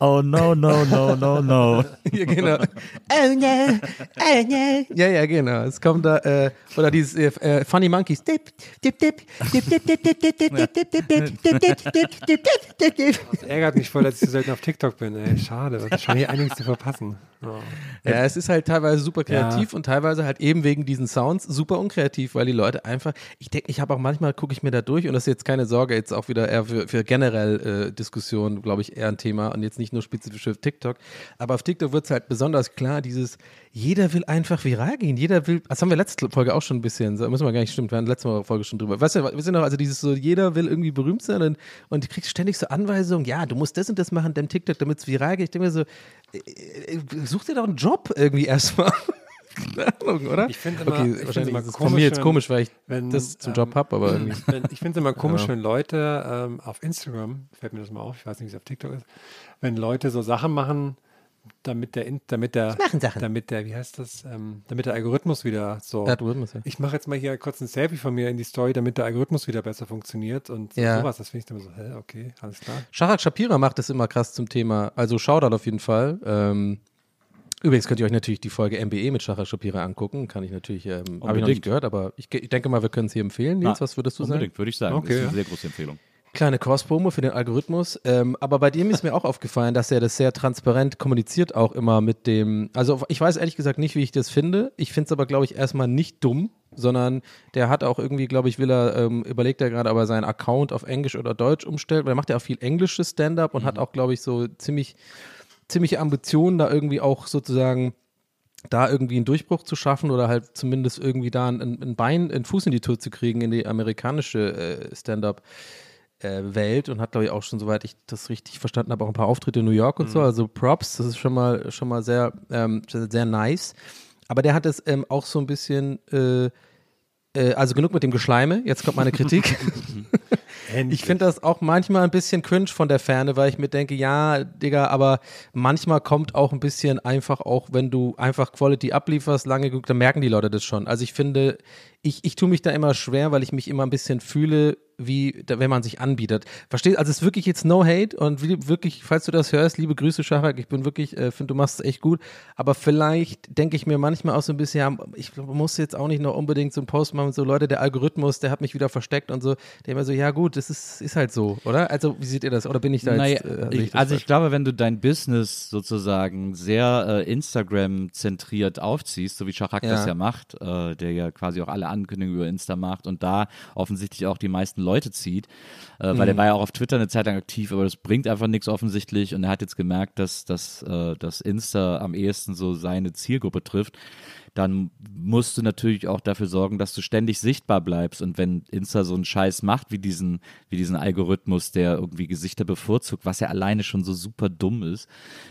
Oh no, no, no, no, no.
Ja, genau. Oh no, oh no. Ja, ja, genau. Es kommt da, äh, oder dieses äh, äh, Funny Monkeys. Dip, dip, dip, dip, dip, dip, dip, dip, dip, dip, dip, dip, dip, dip, dip, dip, dip, dip, dip.
Das ärgert mich voll, dass ich so selten auf TikTok bin. Ey, schade, da scheint hier einiges zu verpassen. Oh.
Ja, es ist halt teilweise super kreativ und teilweise halt eben wegen diesen Sounds super unkreativ, weil die Leute einfach, ich denke, ich habe auch manchmal, gucke ich mir da durch und das ist jetzt keine Sorge, jetzt auch wieder eher für, für generell äh, Diskussionen, glaube ich, eher ein Thema und jetzt nicht nur spezifisch für TikTok. Aber auf TikTok wird es halt besonders klar, dieses, jeder will einfach viral gehen, jeder will, das haben wir letzte Folge auch schon ein bisschen, so, müssen wir gar nicht, stimmt, wir hatten letzte Folge schon drüber. Weißt du, wir sind noch, also dieses so, jeder will irgendwie berühmt sein und, und du kriegst ständig so Anweisungen, ja, du musst das und das machen, dem TikTok, damit es viral geht. Ich denke mir so, äh, äh, such dir doch einen Job irgendwie erstmal. Ahnung, oder?
Ich finde immer,
okay,
ich
wahrscheinlich
immer
ist es von mir jetzt komisch, weil ich
wenn,
das zum
ähm,
Job habe, aber irgendwie.
Wenn, ich finde es immer komisch,
Ja.
wenn Leute ähm, auf Instagram, fällt mir das mal auf, ich weiß nicht, wie es auf TikTok ist, wenn Leute so Sachen machen, damit der, damit der, damit der, wie heißt das, ähm, damit der Algorithmus wieder so.
Algorithmus, ja.
Ich mache jetzt mal hier kurz ein Selfie von mir in die Story, damit der Algorithmus wieder besser funktioniert und
Ja.
sowas. Das finde ich dann so, hä, okay, alles klar.
Shahak Shapira macht das immer krass zum Thema, also Shoutout auf jeden Fall. Ähm, Übrigens könnt ihr euch natürlich die Folge MBE mit Shahar Shapira angucken. Kann ich natürlich, ähm, habe ich noch nicht
Unbedingt.
gehört, aber ich, ich denke mal, wir können es hier empfehlen. Nils, was würdest du sagen?
Unbedingt, würde ich sagen.
Okay,
das ist eine sehr große Empfehlung.
Kleine Cross-Promo für den Algorithmus. Ähm, aber bei dem ist mir auch aufgefallen, dass er das sehr transparent kommuniziert, auch immer mit dem. Also, ich weiß ehrlich gesagt nicht, wie ich das finde. Ich finde es aber, glaube ich, erstmal nicht dumm, sondern der hat auch irgendwie, glaube ich, will er, ähm, überlegt er gerade, ob er seinen Account auf Englisch oder Deutsch umstellt, weil er macht ja auch viel englisches Stand-up und hat auch, glaube ich, so ziemlich, ziemliche Ambitionen, da irgendwie auch sozusagen da irgendwie einen Durchbruch zu schaffen oder halt zumindest irgendwie da ein, ein Bein, einen Fuß in die Tür zu kriegen in die amerikanische äh, Stand-up. äh, Welt und hat, glaube ich, auch schon, soweit ich das richtig verstanden habe, auch ein paar Auftritte in New York und so. Also Props, das ist schon mal, schon mal sehr, ähm, sehr, sehr nice. Aber der hat es ähm, auch so ein bisschen, äh, äh, also genug mit dem Geschleime, jetzt kommt meine Kritik. Ich finde das auch manchmal ein bisschen cringe von der Ferne, weil ich mir denke, ja, Digga, aber manchmal kommt auch ein bisschen einfach auch, wenn du einfach Quality ablieferst, lange genug, dann merken die Leute das schon. Also ich finde, ich, ich tue mich da immer schwer, weil ich mich immer ein bisschen fühle, wie, wenn man sich anbietet. Verstehst? Also es ist wirklich jetzt no hate und wirklich, falls du das hörst, liebe Grüße, Schachak, ich bin wirklich, äh, finde, du machst es echt gut, aber vielleicht denke ich mir manchmal auch so ein bisschen, ja, ich muss jetzt auch nicht noch unbedingt so einen Post machen, so Leute, der Algorithmus, der hat mich wieder versteckt und so, der immer so, ja gut, das ist, ist halt so, oder? Also wie seht ihr das? Oder bin ich da
Naja,
jetzt, äh,
ich,
das
also ich glaube, wenn du dein Business sozusagen sehr äh, Instagram-zentriert aufziehst, so wie das
Ja.
ja macht, äh, der ja quasi auch alle Ankündigungen über Insta macht und da offensichtlich auch die meisten Leute zieht, äh,
Mhm.
weil er war ja auch auf Twitter eine Zeit lang aktiv, aber das bringt einfach nichts offensichtlich und er hat jetzt gemerkt, dass, dass, äh, dass Insta am ehesten so seine Zielgruppe trifft. Dann musst du natürlich auch dafür sorgen, dass du ständig sichtbar bleibst. Und wenn Insta so einen Scheiß macht, wie diesen, wie diesen Algorithmus, der irgendwie Gesichter bevorzugt, was ja alleine schon so super dumm ist,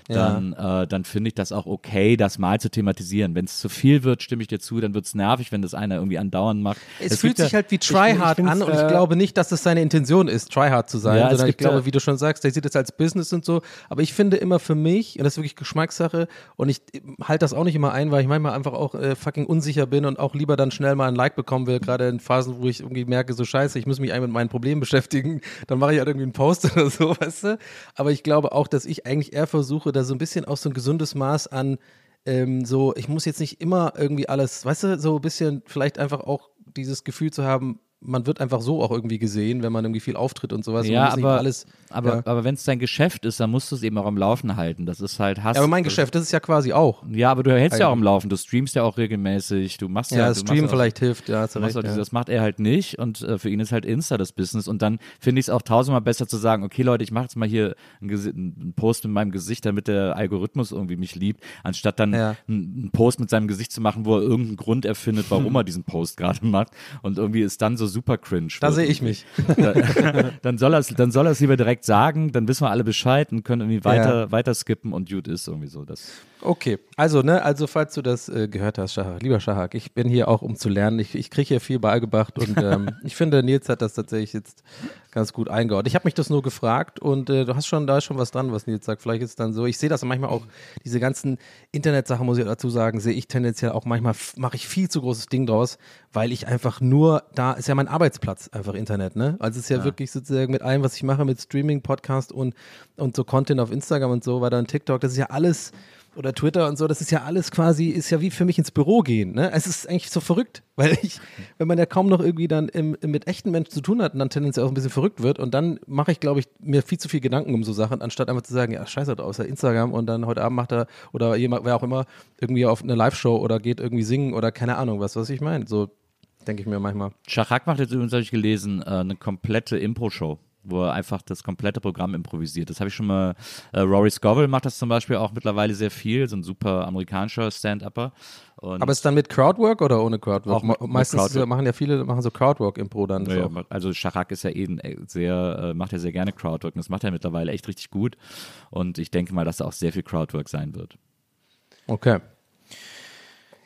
dann, äh, dann finde ich das auch okay, das mal zu thematisieren. Wenn es zu viel wird, stimme ich dir zu, dann wird es nervig, wenn das einer irgendwie andauernd macht.
Es,
Es
fühlt
ja-
sich halt wie Tryhard an und ich
äh,
glaube nicht, dass es seine Intention ist, Tryhard zu sein,
Ja,
sondern ich glaube,
ja-
wie du schon sagst, der sieht es als Business und so. Aber ich finde immer für mich, und das ist wirklich Geschmackssache, und ich halte das auch nicht immer ein, weil ich manchmal einfach auch äh, fucking unsicher bin und auch lieber dann schnell mal ein Like bekommen will, gerade in Phasen, wo ich irgendwie merke, so scheiße, ich muss mich eigentlich mit meinen Problemen beschäftigen, dann mache ich halt irgendwie einen Post oder so, weißt du? Aber ich glaube auch, dass ich eigentlich eher versuche, da so ein bisschen auch so ein gesundes Maß an ähm, so, ich muss jetzt nicht immer irgendwie alles, weißt du, so ein bisschen vielleicht einfach auch dieses Gefühl zu haben, man wird einfach so auch irgendwie gesehen, wenn man irgendwie viel auftritt und sowas.
Ja, aber,
alles,
aber,
ja.
aber wenn es dein Geschäft ist, dann musst du es eben auch am Laufen halten. Das ist halt Hass.
Ja, aber mein Geschäft, das ist ja quasi auch.
Ja, aber du hältst ja auch
Eigentlich.
am Laufen. Du streamst ja auch regelmäßig. Du machst ja,
Ja,
machst
Stream
auch-
vielleicht hilft, ja, hast recht,
auch
ja.
Das macht er halt nicht und äh, für ihn ist halt Insta das Business und dann finde ich es auch tausendmal besser zu sagen, okay Leute, ich mache jetzt mal hier einen, einen Post mit meinem Gesicht, damit der Algorithmus irgendwie mich liebt, anstatt dann
Ja.
einen, einen Post mit seinem Gesicht zu machen, wo er irgendeinen Grund erfindet, warum er diesen Post gerade macht und irgendwie ist dann so super cringe.
Da sehe ich mich.
dann soll er es dann soll er es lieber direkt sagen, dann wissen wir alle Bescheid und können irgendwie weiter, weiter skippen und gut ist irgendwie so. Das
Okay, also, ne, also falls du das äh, gehört hast, Shahak, lieber Shahak, ich bin hier auch, um zu lernen. Ich, ich kriege hier viel beigebracht und ähm, ich finde, Nils hat das tatsächlich jetzt ganz gut eingeordnet. Ich habe mich das nur gefragt und äh, du hast schon, da ist schon was dran, was Nils sagt. Vielleicht ist es dann so, ich sehe das manchmal auch, diese ganzen Internetsachen, muss ich dazu sagen, sehe ich tendenziell auch manchmal, mache ich viel zu großes Ding draus, weil ich einfach nur, da ist ja mein Arbeitsplatz einfach Internet, ne? Also es ist ja, wirklich sozusagen mit allem, was ich mache, mit Streaming, Podcast und, und so Content auf Instagram und so weiter und TikTok, das ist ja alles oder Twitter und so, das ist ja alles quasi, ist ja wie für mich ins Büro gehen. Ne? Es ist eigentlich so verrückt, weil ich, wenn man ja kaum noch irgendwie dann im, im, mit echten Menschen zu tun hat und dann tendenziell auch ein bisschen verrückt wird und dann mache ich, glaube ich, mir viel zu viel Gedanken um so Sachen, anstatt einfach zu sagen, ja, scheiße ist ja Instagram und dann heute Abend macht er oder jemand, wer auch immer, irgendwie auf eine Live-Show oder geht irgendwie singen oder keine Ahnung, was, was ich meine. So denke ich mir manchmal.
Schachak macht jetzt übrigens, habe ich gelesen, äh, eine komplette Impro-Show, wo er einfach das komplette Programm improvisiert. Das habe ich schon mal, äh, Rory Scovel macht das zum Beispiel auch mittlerweile sehr viel, so ein super amerikanischer Stand-Upper.
Aber ist dann mit Crowdwork oder ohne Crowdwork?
Auch mit-
Me-
mit
Meistens
Crowdwork.
machen ja viele, machen so Crowdwork-Impro dann.
Ja,
so.
also Schachak ist ja ein, äh, sehr, äh, macht ja sehr gerne Crowdwork und das macht er mittlerweile echt richtig gut. Und ich denke mal, dass da auch sehr viel Crowdwork sein wird.
Okay.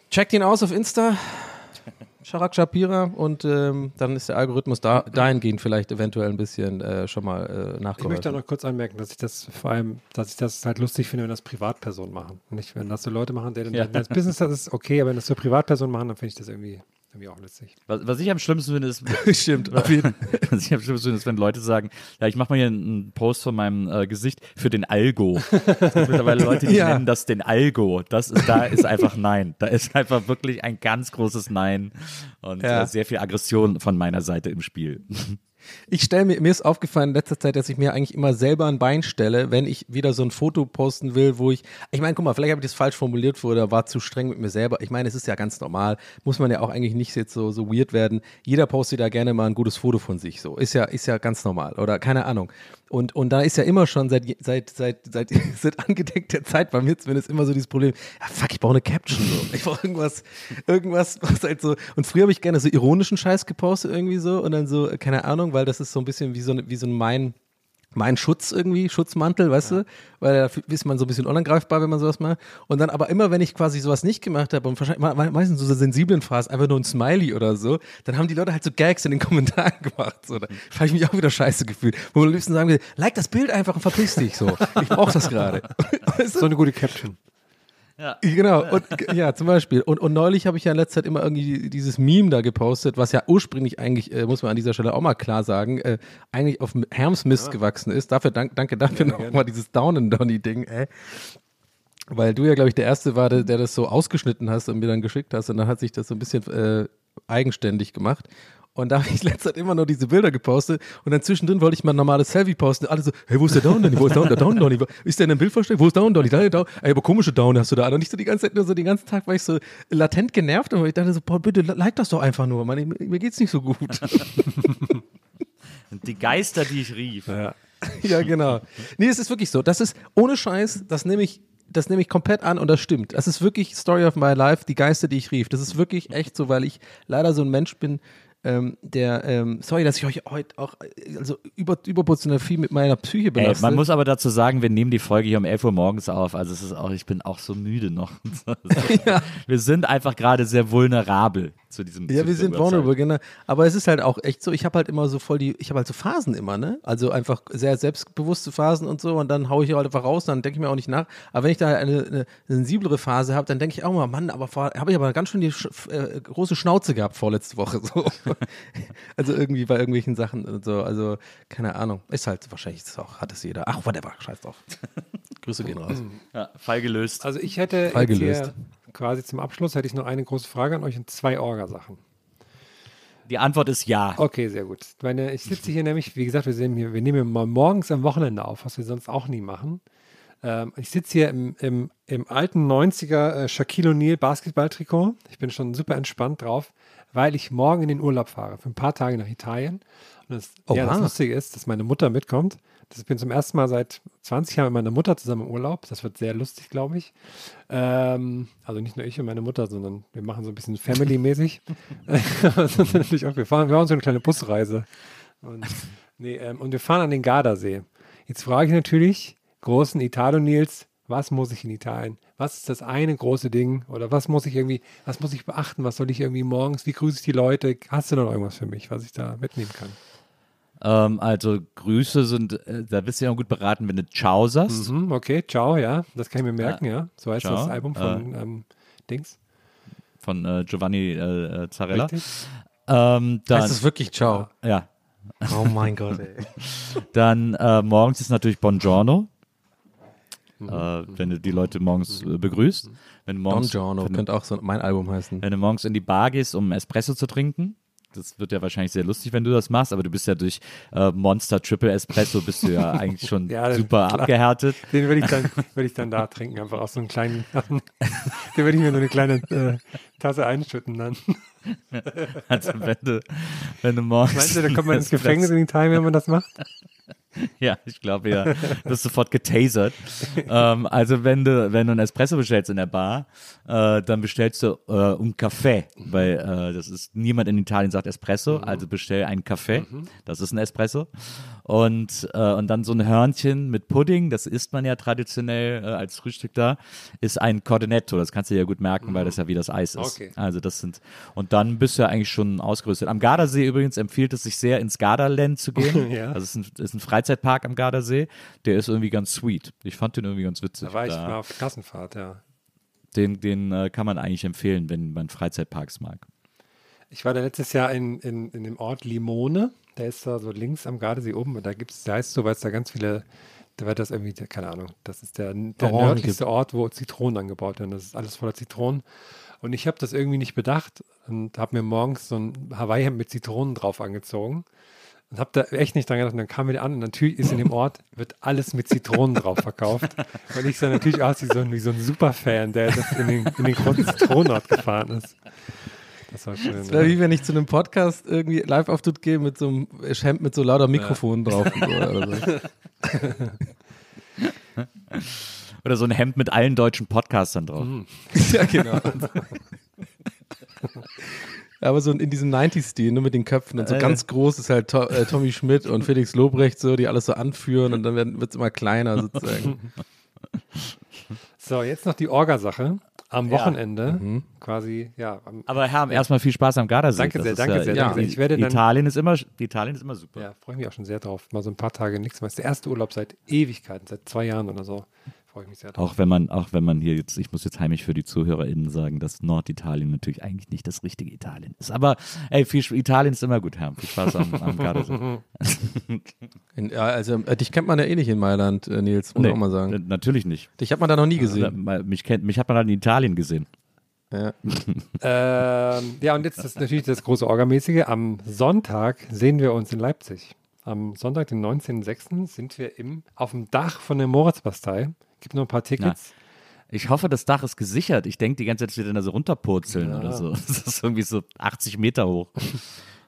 Checkt ihn aus auf Insta. Sharak Shapira und ähm, dann ist der Algorithmus da, dahingehend vielleicht eventuell ein bisschen äh, schon mal äh,
Ich möchte
nachgeholfen.
auch noch kurz anmerken, dass ich das vor allem, dass ich das halt lustig finde, wenn das Privatpersonen machen. Nicht, wenn das so Leute machen, deren
Ja.
ja. das Business das ist okay, aber wenn das so Privatpersonen machen, dann finde ich das irgendwie, Irgendwie auch lustig.
Was, was ich am schlimmsten finde, ist,
Stimmt, jeden
was ich am schlimmsten finde, ist, wenn Leute sagen, ja, ich mache mal hier einen Post von meinem äh, Gesicht für den Algo. Es gibt mittlerweile Leute, die
Ja.
nennen das den Algo. Das ist, da ist einfach Nein. Da ist einfach wirklich ein ganz großes Nein und
Ja.
äh, sehr viel Aggression von meiner Seite im Spiel.
Ich stelle mir, mir ist aufgefallen in letzter Zeit, dass ich mir eigentlich immer selber ein Bein stelle, wenn ich wieder so ein Foto posten will, wo ich, ich meine, guck mal, vielleicht habe ich das falsch formuliert oder war zu streng mit mir selber. Ich meine, es ist ja ganz normal, muss man ja auch eigentlich nicht jetzt so, so weird werden. Jeder postet da gerne mal ein gutes Foto von sich, so. Ist ja, ist ja ganz normal oder keine Ahnung. Und, und da ist ja immer schon seit, seit, seit, seit, seit angedeckter Zeit bei mir zumindest immer so dieses Problem, ja, fuck, ich brauche eine Caption, so. Ich brauche irgendwas, irgendwas, was halt so, und früher habe ich gerne so ironischen Scheiß gepostet irgendwie so und dann so, äh, keine Ahnung, weil das ist so ein bisschen wie so, eine- wie so ein mein, mein Schutz irgendwie, Schutzmantel, weißt du? Weil da ist man so ein bisschen unangreifbar, wenn man sowas macht. Und dann aber immer, wenn ich quasi sowas nicht gemacht habe und wahrscheinlich me- meistens so sensiblen Phrasen, einfach nur ein Smiley oder so, dann haben die Leute halt so Gags in den Kommentaren gemacht. So, da habe ich mich auch wieder scheiße gefühlt. Wo man am liebsten sagen will, like das Bild einfach und verpiss dich so. Ich brauche das gerade.
So eine gute Caption.
Genau, und ja, zum Beispiel. Und, und neulich habe ich ja in letzter Zeit immer irgendwie dieses Meme da gepostet, was ja ursprünglich eigentlich, äh, muss man an dieser Stelle auch mal klar sagen, äh, eigentlich auf Hermsmist gewachsen ist. Dafür, dank, danke dafür nochmal dieses Down and Donny-Ding, ey. Weil du ja, glaube ich, der Erste war, der, der das so ausgeschnitten hast und mir dann geschickt hast. Und dann hat sich das so ein bisschen äh, eigenständig gemacht. Und da habe ich letzte Zeit immer nur diese Bilder gepostet und dann zwischendrin wollte ich mal ein normales Selfie posten. Alle so, hey, wo ist der Down Donny? Wo ist Down, der Down Donny? Ist der in einem Bild versteckt? Wo ist Down Donny? Da, da, da. Ey, aber komische Down hast du da. Und nicht so die ganze Zeit nur so, den ganzen Tag war ich so latent genervt und ich dachte so, Paul, bitte like das doch einfach nur. Mann, mir geht's nicht so gut.
Die Geister, die ich rief.
ja, genau. Nee, es ist wirklich so. Das ist ohne Scheiß, das nehme ich, das nehme ich komplett an und das stimmt. Das ist wirklich Story of my life, die Geister, die ich rief. Das ist wirklich echt so, weil ich leider so ein Mensch bin, ähm, der, ähm, sorry, dass ich euch heute auch äh, also über, überproportional viel mit meiner Psyche
Ey,
belaste.
man muss aber dazu sagen, wir nehmen die Folge hier um 11 Uhr morgens auf. Also es ist auch, ich bin auch so müde noch. Wir sind einfach gerade sehr vulnerabel zu diesem
Ja,
zu
wir sind vulnerable, genau. Aber es ist halt auch echt so, ich habe halt immer so voll die, ich habe halt so Phasen immer, ne? Also einfach sehr selbstbewusste Phasen und so und dann haue ich halt einfach raus, dann denke ich mir auch nicht nach. Aber wenn ich da eine, eine sensiblere Phase habe, dann denke ich auch mal, Mann, aber habe ich aber ganz schön die sch äh, große Schnauze gehabt vorletzte Woche. So. also irgendwie bei irgendwelchen Sachen und so. Also, keine Ahnung. Ist halt wahrscheinlich ist auch, hat es jeder. Ach, whatever, scheiß drauf. Grüße gehen raus.
Ja, Fall gelöst.
Also ich hätte
Fall gelöst.
Quasi zum Abschluss hätte ich noch eine große Frage an euch und zwei Orgasachen.
Die Antwort ist ja.
Okay, sehr gut. Meine, ich sitze hier nämlich, wie gesagt, wir, sehen hier, wir nehmen mal morgens am Wochenende auf, was wir sonst auch nie machen. Ähm, ich sitze hier im, im, im alten 90er äh, Shaquille O'Neal Basketballtrikot. Ich bin schon super entspannt drauf, weil ich morgen in den Urlaub fahre, für ein paar Tage nach Italien. Und das, ja, das. Lustige ist, dass meine Mutter mitkommt. Das, bin zum ersten Mal seit 20 Jahren mit meiner Mutter zusammen im Urlaub. Das wird sehr lustig, glaube ich. Ähm, also nicht nur ich und meine Mutter, sondern wir machen so ein bisschen Family-mäßig. Wir fahren, wir haben so eine kleine Busreise. Und, nee, ähm, und wir fahren an den Gardasee. Jetzt frage ich natürlich, großen Italo-Nils, was muss ich in Italien? Was ist das eine große Ding? Oder was muss ich irgendwie, was muss ich beachten? Was soll ich irgendwie morgens, wie grüße ich die Leute? Hast du noch irgendwas für mich, was ich da mitnehmen kann?
Ähm, also Grüße sind, äh, da bist du ja gut beraten, wenn du Ciao sagst.
Mhm, okay, ciao, ja. Das kann ich mir merken, ja. So heißt
Ciao,
das Album von ähm, Dings.
von äh, Giovanni äh, äh, Zarella. Ähm, dann,
Das ist wirklich ciao.
ja,
Oh mein Gott, ey.
dann äh, morgens ist natürlich Buongiorno.
Mhm.
Äh, wenn du die Leute morgens äh, begrüßt. Wenn du
Don
morgens,
Giorno,
wenn, du,
könnte auch so mein Album heißen.
wenn du morgens in die Bar gehst, um Espresso zu trinken. Das wird ja wahrscheinlich sehr lustig, wenn du das machst, aber du bist ja durch äh, Monster Triple Espresso bist du ja eigentlich schon
Ja,
super
klar.
abgehärtet.
Den würde ich, dann- ich dann da trinken, einfach aus so einem kleinen. Den würde ich mir so eine kleine äh, Tasse einschütten dann.
Also wenn du, wenn du morgens
Meinst du, da kommt man ins Gefängnis in Italien, wenn man das macht?
Ja, ich glaube ja. Du wirst sofort getasert. ähm, also wenn du, wenn du einen Espresso bestellst in der Bar, äh, dann bestellst du äh, un Café, weil äh, das ist niemand in Italien sagt Espresso, also bestell einen Kaffee. Das ist ein Espresso. Und, äh, und dann so ein Hörnchen mit Pudding, das isst man ja traditionell äh, als Frühstück da, ist ein Cornetto. Das kannst du ja gut merken, weil das ja wie das Eis ist.
Okay.
Also das sind, und dann bist du ja eigentlich schon ausgerüstet. Am Gardasee übrigens empfiehlt es sich sehr, ins Gardaland zu gehen.
Ja.
Also es ist ein, ist ein Freizeitpark am Gardasee, der ist irgendwie ganz sweet. Ich fand den irgendwie ganz witzig.
Da war ich
Da-
mal auf Klassenfahrt, ja.
den den äh, kann man eigentlich empfehlen, wenn man Freizeitparks mag.
Ich war da letztes Jahr in, in, in dem Ort Limone. Der ist da so links am Gardasee oben. Und da gibt es, der heißt so, weil es da ganz viele, da wird das irgendwie, keine Ahnung, das ist der, der nördlichste Ort, wo Zitronen angebaut werden. Das ist alles voller Zitronen. Und ich habe das irgendwie nicht bedacht und habe mir morgens so ein Hawaii-Hemd mit Zitronen drauf angezogen. Und habe da echt nicht dran gedacht. Und dann kam wieder an und natürlich ist in dem Ort, wird alles mit Zitronen drauf verkauft. Und ich sah natürlich aus wie so ein, wie so ein Superfan, der das in den, in den großen Zitronenort gefahren ist. Das war schön.
Das wäre wie wenn ich zu einem Podcast irgendwie Live-Auftritt gehe mit so einem Hemd mit so lauter Mikrofonen drauf. Und so, oder so.
Oder so ein Hemd mit allen deutschen Podcastern drauf.
ja, genau. Aber so in diesem 90s-Stil, nur mit den Köpfen und so
Äh.
ganz groß ist halt to äh, Tommy Schmidt und Felix Lobrecht so, die alles so anführen und dann wird es immer kleiner sozusagen.
So, jetzt noch die Orga-Sache. Am
Ja.
Wochenende
Mhm.
quasi, ja, am,
Aber Herr, erstmal viel Spaß am Gardasee.
Danke sehr, danke
ja,
sehr,
ja,
danke
sehr. Ich werde dann-
Italien ist immer, Italien ist immer super.
ja, freue ich mich auch schon sehr drauf. Mal so ein paar Tage nichts mehr. Das ist der erste Urlaub seit Ewigkeiten, seit zwei Jahren oder so. Freue ich mich sehr drauf.
Auch wenn man, auch wenn man hier jetzt, ich muss jetzt heimlich für die ZuhörerInnen sagen, dass Norditalien natürlich eigentlich nicht das richtige Italien ist. Aber ey, viel, Italien ist immer gut, Herr. Viel Spaß am, am Gardasee.
Also äh, dich kennt man ja eh nicht in Mailand, äh, Nils, muss man auch mal sagen.
natürlich nicht.
Dich hat man da noch nie
Also,
gesehen.
mich, kennt, mich hat man halt in Italien gesehen.
Ja.
Ähm, ja, und jetzt ist natürlich das große Orgamäßige. Am Sonntag sehen wir uns in Leipzig. Am Sonntag, den 19.06., sind wir im, auf dem Dach von der Moritzbastei. Gibt noch ein paar Tickets.
Ich hoffe, das Dach ist gesichert. Ich denke die ganze Zeit, dass wir dann da so runterpurzeln oder so. Das ist irgendwie so 80 Meter hoch.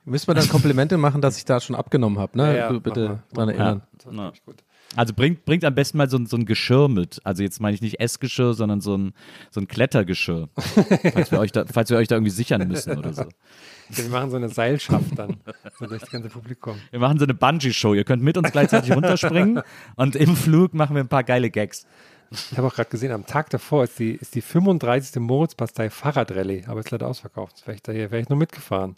Müssen wir dann Komplimente machen, dass ich da schon abgenommen habe, ne?
Ja, ja,
bitte dran erinnern.
Ja.
ziemlich gut.
Also bringt, bringt am besten mal so, ein- so ein Geschirr mit. Also jetzt meine ich nicht Essgeschirr, sondern so ein, so ein Klettergeschirr. falls, wir euch da, falls wir euch da irgendwie sichern müssen oder so.
Ja, wir machen so eine Seilschaft dann so durch das ganze Publikum.
Wir machen so eine Bungee-Show. Ihr könnt mit uns gleichzeitig runterspringen und im Flug machen wir ein paar geile Gags.
Ich habe auch gerade gesehen, am Tag davor ist die, ist die 35. Moritzbastei Fahrradrallye, aber ist leider ausverkauft. Wäre ich da hier, wäre ich nur mitgefahren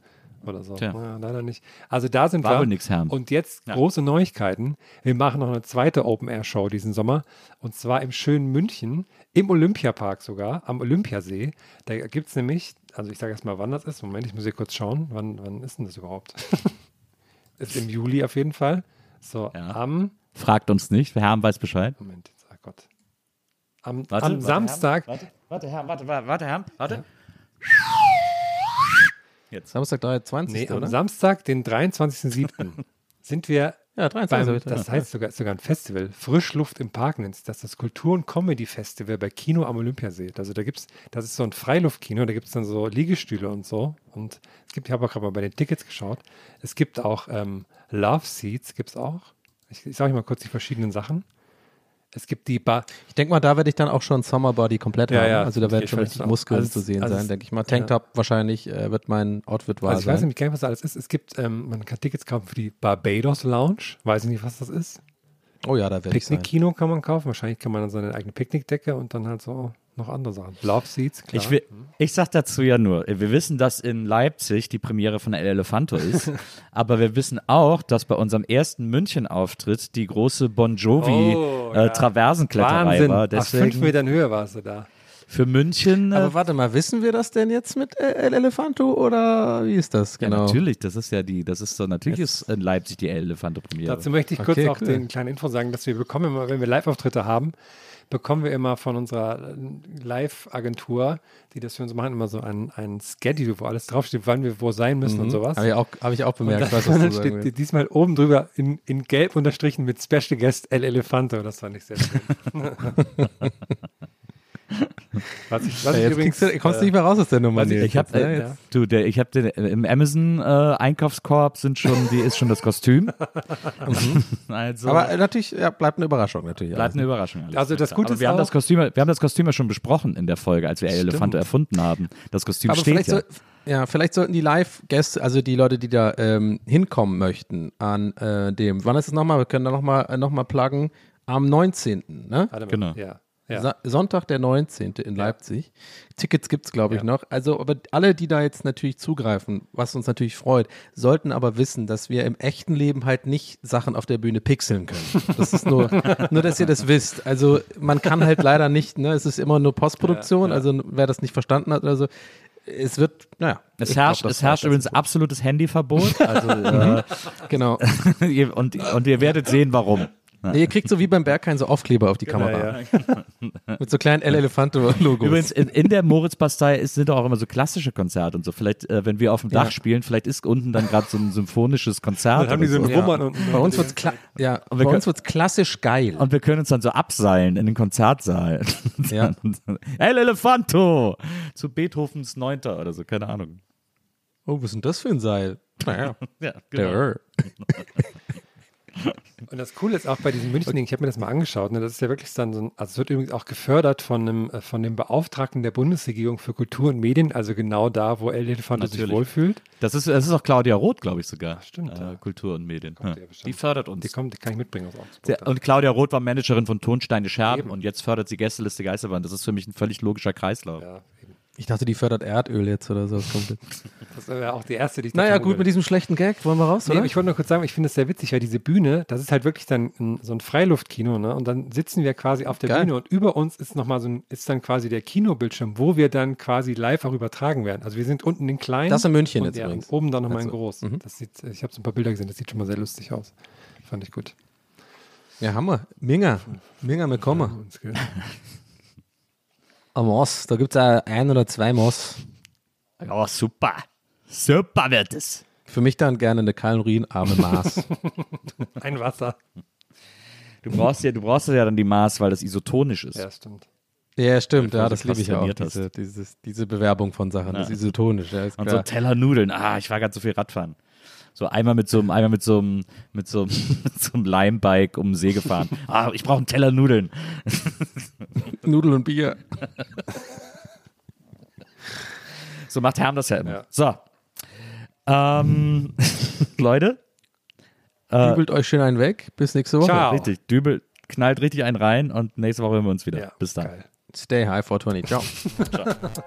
oder so.
Tja.
Ja, leider nicht. Also da sind
War
wir.
wohl nix, Herr.
Und jetzt
Ja.
große Neuigkeiten. Wir machen noch eine zweite Open-Air-Show diesen Sommer und zwar im schönen München, im Olympiapark sogar, am Olympiasee. Da gibt es nämlich, also ich sage erst mal, wann das ist. Moment, ich muss hier kurz schauen. Wann, wann ist denn das überhaupt? ist im Juli auf jeden Fall. So,
Ja.
am
Fragt uns nicht. Herr weiß Bescheid.
Moment, jetzt, oh Gott. Am,
Warte,
am
warte,
Samstag,
Warte, warte, Herr, warte, warte, Herr, warte. Jetzt.
Samstag 23.
nee, am
oder?
Samstag, den 23.07. sind wir
ja, 23.
beim, das heißt sogar, sogar ein Festival, Frischluft im Park nennt sich das, das Kultur- und Comedy-Festival bei Kino am Olympiasee. Also da gibt's, das ist so ein Freiluftkino, da gibt es dann so Liegestühle und so. Und es gibt, ich habe auch gerade mal bei den Tickets geschaut, es gibt auch ähm, Love Seats, gibt es auch. Ich, ich sage euch mal kurz die verschiedenen Sachen. Es gibt die Bar,
Ich denke mal, da werde ich dann auch schon Summer Body komplett
Ja,
haben.
ja,
also da werden
ich
schon
weiß
richtig. Muskeln
Also es-
zu sehen
also
sein, denke ich mal. Tanktop wahrscheinlich äh, wird mein Outfit wahr
Also ich weiß
sein.
nämlich gar nicht, was da alles ist. Es gibt, ähm, man kann Tickets kaufen für die Barbados Lounge. Weiß ich nicht, was das ist.
Oh ja, da werde ich sein.
Picknickkino kann man kaufen. Wahrscheinlich kann man dann seine eigene Picknickdecke und dann halt so noch andere Sachen. Love Seats, klar.
Ich, will, ich sag dazu ja nur, wir wissen, dass in Leipzig die Premiere von El Elefanto ist, aber wir wissen auch, dass bei unserem ersten München-Auftritt die große Bon Jovi
Oh,
äh,
ja.
Traversenkletterei
Wahnsinn.
war.
Auf fünf
Deswegen
Metern Höhe warst du da.
für München. Äh,
Aber warte mal, wissen wir das denn jetzt mit äh, El Elefanto oder wie ist das
ja,
genau?
natürlich, das ist ja die, das ist so, natürlich ist in Leipzig die El Elefanto Premiere.
Dazu möchte ich kurz
Okay,
auch
cool.
den kleinen Info sagen, dass wir bekommen immer, wenn wir Live-Auftritte haben, bekommen wir immer von unserer Live-Agentur, die das für uns machen, immer so ein, ein Schedule, wo alles draufsteht, wann wir wo sein müssen und sowas.
Habe ich, auch- hab ich auch bemerkt.
Und
was
dann steht
willst.
diesmal oben drüber in, in gelb unterstrichen mit Special Guest El Elefanto. Das fand ich sehr schön. was ich, was
Ja,
ich
jetzt
übrigens,
kriegst du, kommst du
äh,
nicht mehr raus aus der Nummer.
ich-.
Ich habe
Jetzt, ne?
äh, du, der, ich habe den im Amazon äh, Einkaufskorb sind schon, die ist schon das Kostüm. also
Aber äh, natürlich, ja, bleibt eine Überraschung natürlich.
bleibt
alles,
eine
ne?
Überraschung. Alles.
Also das Gute
Aber
ist
wir haben das Kostüm, wir haben das Kostüm ja schon besprochen in der Folge, als wir El
Stimmt.
Elefanto erfunden haben. Das Kostüm
Aber
steht ja.
soll, ja, vielleicht sollten die Live-Gäste, also die Leute, die da ähm, hinkommen möchten an äh, dem, wann ist es nochmal? Wir können da nochmal äh, noch mal pluggen. Am 19. Ne?
Warte mal,
Genau.
Ja, ja.
Sonntag, der 19. in Leipzig. Tickets gibt es, glaube ich,
Ja.
noch. Also, aber alle, die da jetzt natürlich zugreifen, was uns natürlich freut, sollten aber wissen, dass wir im echten Leben halt nicht Sachen auf der Bühne pixeln können. Das ist nur, nur dass ihr das wisst. Also, man kann halt leider nicht, ne, es ist immer nur Postproduktion,
Ja, ja.
also wer das nicht verstanden hat oder so. es wird, naja.
Es herrscht,
glaub,
es herrscht übrigens
das.
absolutes Handyverbot. Also, äh,
Genau.
ihr, und, und ihr werdet sehen, warum.
Nee, ihr kriegt so wie beim Berghain so Aufkleber auf die Kamera. Mit so kleinen El Elefanto-Logos.
Übrigens, in, in der Moritzbastei sind doch auch immer so klassische Konzerte und so. Vielleicht, äh, wenn wir auf dem Dach
Ja.
spielen, vielleicht ist unten dann gerade so ein symphonisches Konzert.
Dann haben die so einen
so.
Wummern unten.
Bei uns wird's kla ja, bei
wir
uns wird's klassisch geil.
Und wir können uns dann so abseilen in den Konzertsaal.
Ja.
El Elefanto! Zu Beethovens Neunter oder so, keine Ahnung.
Oh, was ist denn das für ein Seil? Naja,
Ja,
der.
Und das Coole ist auch bei diesem München-Ding, ich habe mir das mal angeschaut, ne, das ist ja wirklich dann so ein, also es wird übrigens auch gefördert von einem, äh, von dem Beauftragten der Bundesregierung für Kultur und Medien, also genau da, wo El Elefante sich wohlfühlt.
Das ist, das ist auch Claudia Roth, glaube ich sogar.
stimmt,
Äh,
ja.
Kultur und Medien.
Kommt
Ja. Die fördert uns.
Die kommt, die kann ich mitbringen aus Augsburg.
Und Claudia Roth war Managerin von Tonsteine Scherben
Eben.
und jetzt fördert sie Gästeliste Geisterbahn. Das ist für mich ein völlig logischer Kreislauf.
ja.
Ich dachte, die fördert Erdöl jetzt oder so. Das
wäre auch die erste, die ich
naja, gut,
würde.
mit diesem schlechten Gag wollen wir raus,
Nee,
oder?
ich wollte nur kurz sagen, ich finde es sehr witzig, weil diese Bühne, das ist halt wirklich dann ein, so ein Freiluftkino, ne? Und dann sitzen wir quasi auf der
Geil.
Bühne und über uns ist nochmal so ein, ist dann quasi der Kinobildschirm, wo wir dann quasi live auch übertragen werden. Also wir sind unten in klein.
Das in München jetzt
ja,
übrigens.
oben dann nochmal in
Also,
groß.
mhm.
Das sieht, ich habe so ein paar Bilder gesehen, das sieht schon mal sehr lustig aus. Fand ich gut.
Ja, Hammer. Minga. Minga, wir kommen. Ein Moss. Da gibt es auch ein oder zwei Moss.
Oh, super. Super wird es.
Für mich dann gerne eine kalorienarme Maß.
Ein Wasser.
Du brauchst ja, du brauchst ja dann die Maß, weil das isotonisch ist.
Ja, stimmt.
ja, stimmt. Ja, das liebe ich ja auch. Diese, dieses, diese Bewerbung von Sachen. Das ist isotonisch. Ja, ist
Und so Teller Nudeln. Ah, ich war gerade so viel Radfahren. So einmal mit so einem, einmal mit so einem, mit so einem, mit so einem Limebike um den See gefahren. Ah, ich brauche einen Teller Nudeln.
Nudel und Bier.
So macht Herm das ja immer.
Ja.
So. Ähm, Leute,
Dübelt euch schön einen weg. Bis nächste Woche.
Ciao.
richtig, Dübel knallt richtig einen rein und nächste Woche hören wir uns wieder.
Ja,
Bis dann.
Geil.
Stay high 420. Ciao.
Der Podcast.